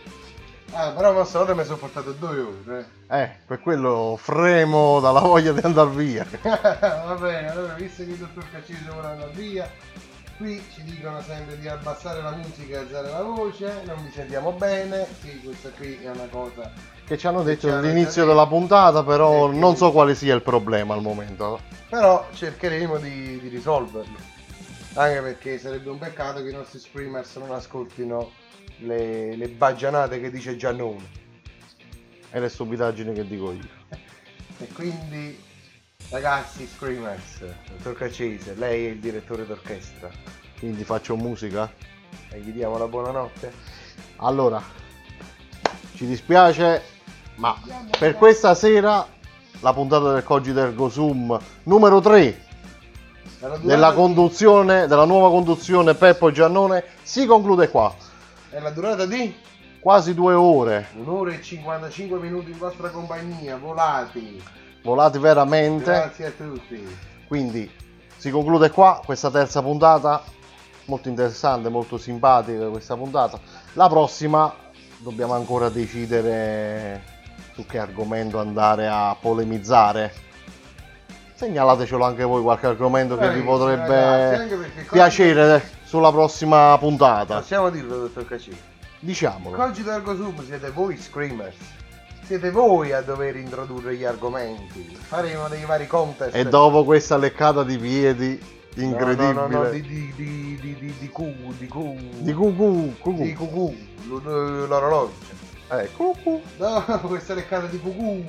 Ah, però una volta mi sono portato due ore. Eh, per quello fremo dalla voglia di andare via. Va bene, allora visto che il dottor Caccese vuole andare via, qui ci dicono sempre di abbassare la musica e alzare la voce, non vi sentiamo bene, sì, questa qui è una cosa... Che ci hanno detto all'inizio della puntata, però non so quale sia il problema al momento. Però cercheremo di, di risolverlo. Anche perché sarebbe un peccato che i nostri screamers non ascoltino le, le baggianate che dice Giannone. E le stupidaggini che dico io. E quindi, ragazzi screamers, dottor Caccese, lei è il direttore d'orchestra. Quindi faccio musica. E gli diamo la buonanotte? Allora, ci dispiace, ma per questa sera la puntata del Cogito Ergo Sum numero 3 Dalla durata della conduzione, della nuova conduzione Peppo Giannone si conclude qua. È la durata di Quasi due ore, un'ora e 55 minuti in vostra compagnia, volati. Volati veramente. Grazie a tutti. Quindi si conclude qua questa terza puntata, molto interessante, molto simpatica questa puntata. La prossima dobbiamo ancora decidere su che argomento andare a polemizzare. Segnalatecelo anche voi qualche argomento che vi ragazzi, potrebbe qua- piacere sulla prossima puntata. Possiamo dirlo, dottor Cacci? Diciamolo. Cogito Ergo Sum siete voi screamers. Siete voi a dover introdurre gli argomenti. Faremo dei vari contest. E dopo questa leccata di piedi No, incredibile. No, no, no, di, di, di, di, di, di cu, di cu. Di cucù, cucù. Di cucù, l'orologio. Eh, cucù. Dopo questa leccata di cucù.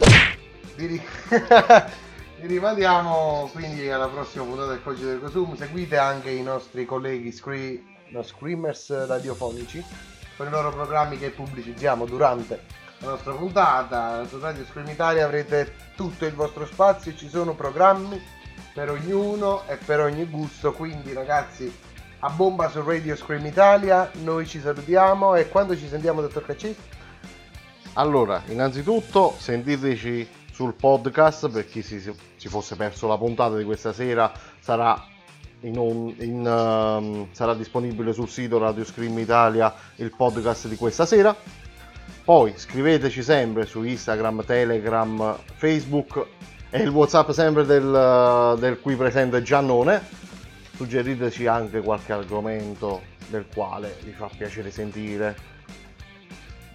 Vi, ri- vi rimandiamo quindi alla prossima puntata del Cogito del Cosum. Seguite anche i nostri colleghi scree- no, screamers radiofonici con i loro programmi che pubblicizziamo durante la nostra puntata. Su Radio Scream Italia avrete tutto il vostro spazio, ci sono programmi per ognuno e per ogni gusto. Quindi ragazzi, a bomba su Radio Scream Italia, noi ci salutiamo e quando ci sentiamo, dottor Caccese? Allora, innanzitutto sentiteci sul podcast per chi si, si fosse perso la puntata di questa sera sarà, in on- in, ehm, sarà disponibile sul sito Radio Scream Italia il podcast di questa sera. Poi scriveteci sempre su Instagram, Telegram, Facebook e il WhatsApp sempre del, del qui presente Giannone. Suggeriteci anche qualche argomento del quale vi fa piacere sentire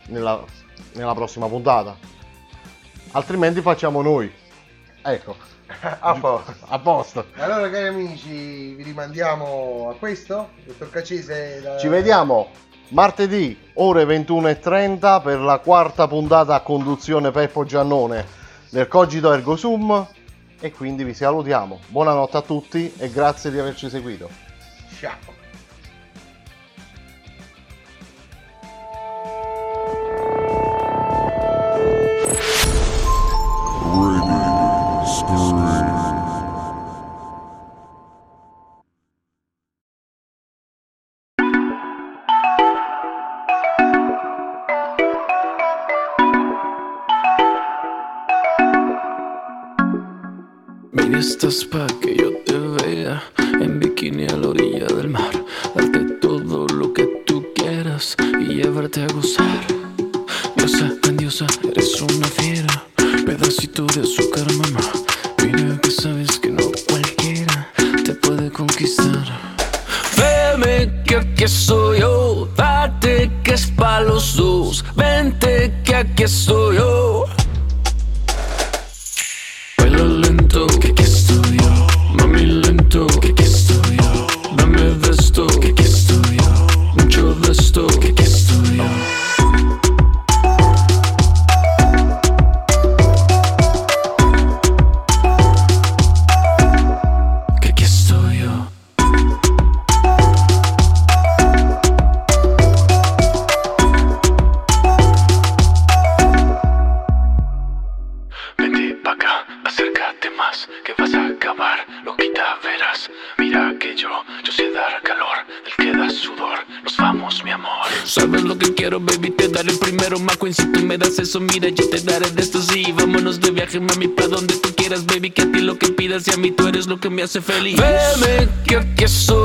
nella, nella prossima puntata. Altrimenti facciamo noi. Ecco, A posto. a posto. Allora cari amici, vi rimandiamo a questo. Dottor Caccese. da- Ci vediamo Martedì, ore 21.30, per la quarta puntata a conduzione Peppo Giannone del Cogito Ergo Sum. E quindi vi salutiamo. Buonanotte a tutti e grazie di averci seguito. Ciao. Radio estás pa' que yo mira yo te daré de esto sí. Vámonos de viaje mami pa' donde tú quieras baby Que a ti lo que pidas y a mí tú eres lo que me hace feliz. Veme que aquí soy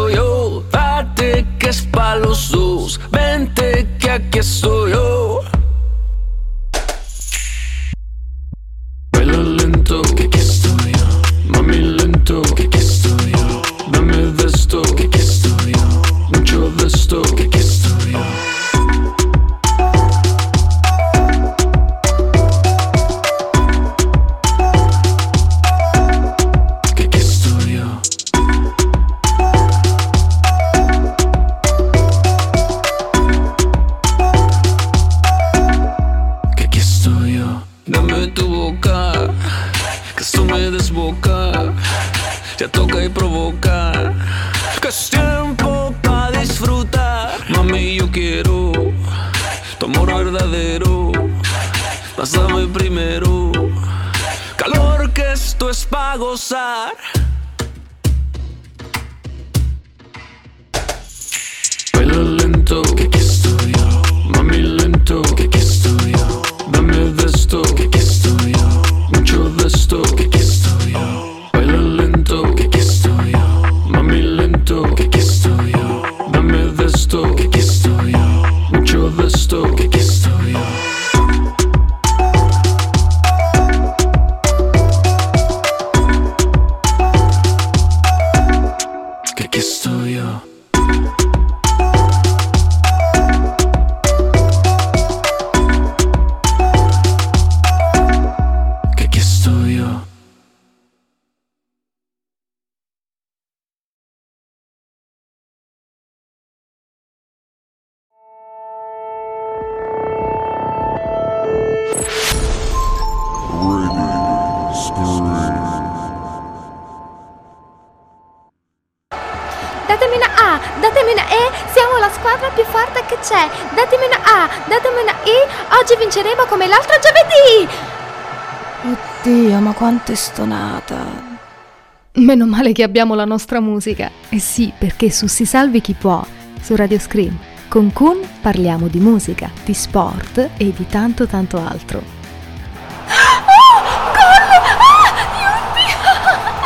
Meno male che abbiamo la nostra musica. Eh sì, perché su Si Salvi Chi Può, su Radio Scream, con Kun parliamo di musica, di sport e di tanto tanto altro. Oh, gol!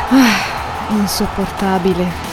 Ah, ah, insopportabile.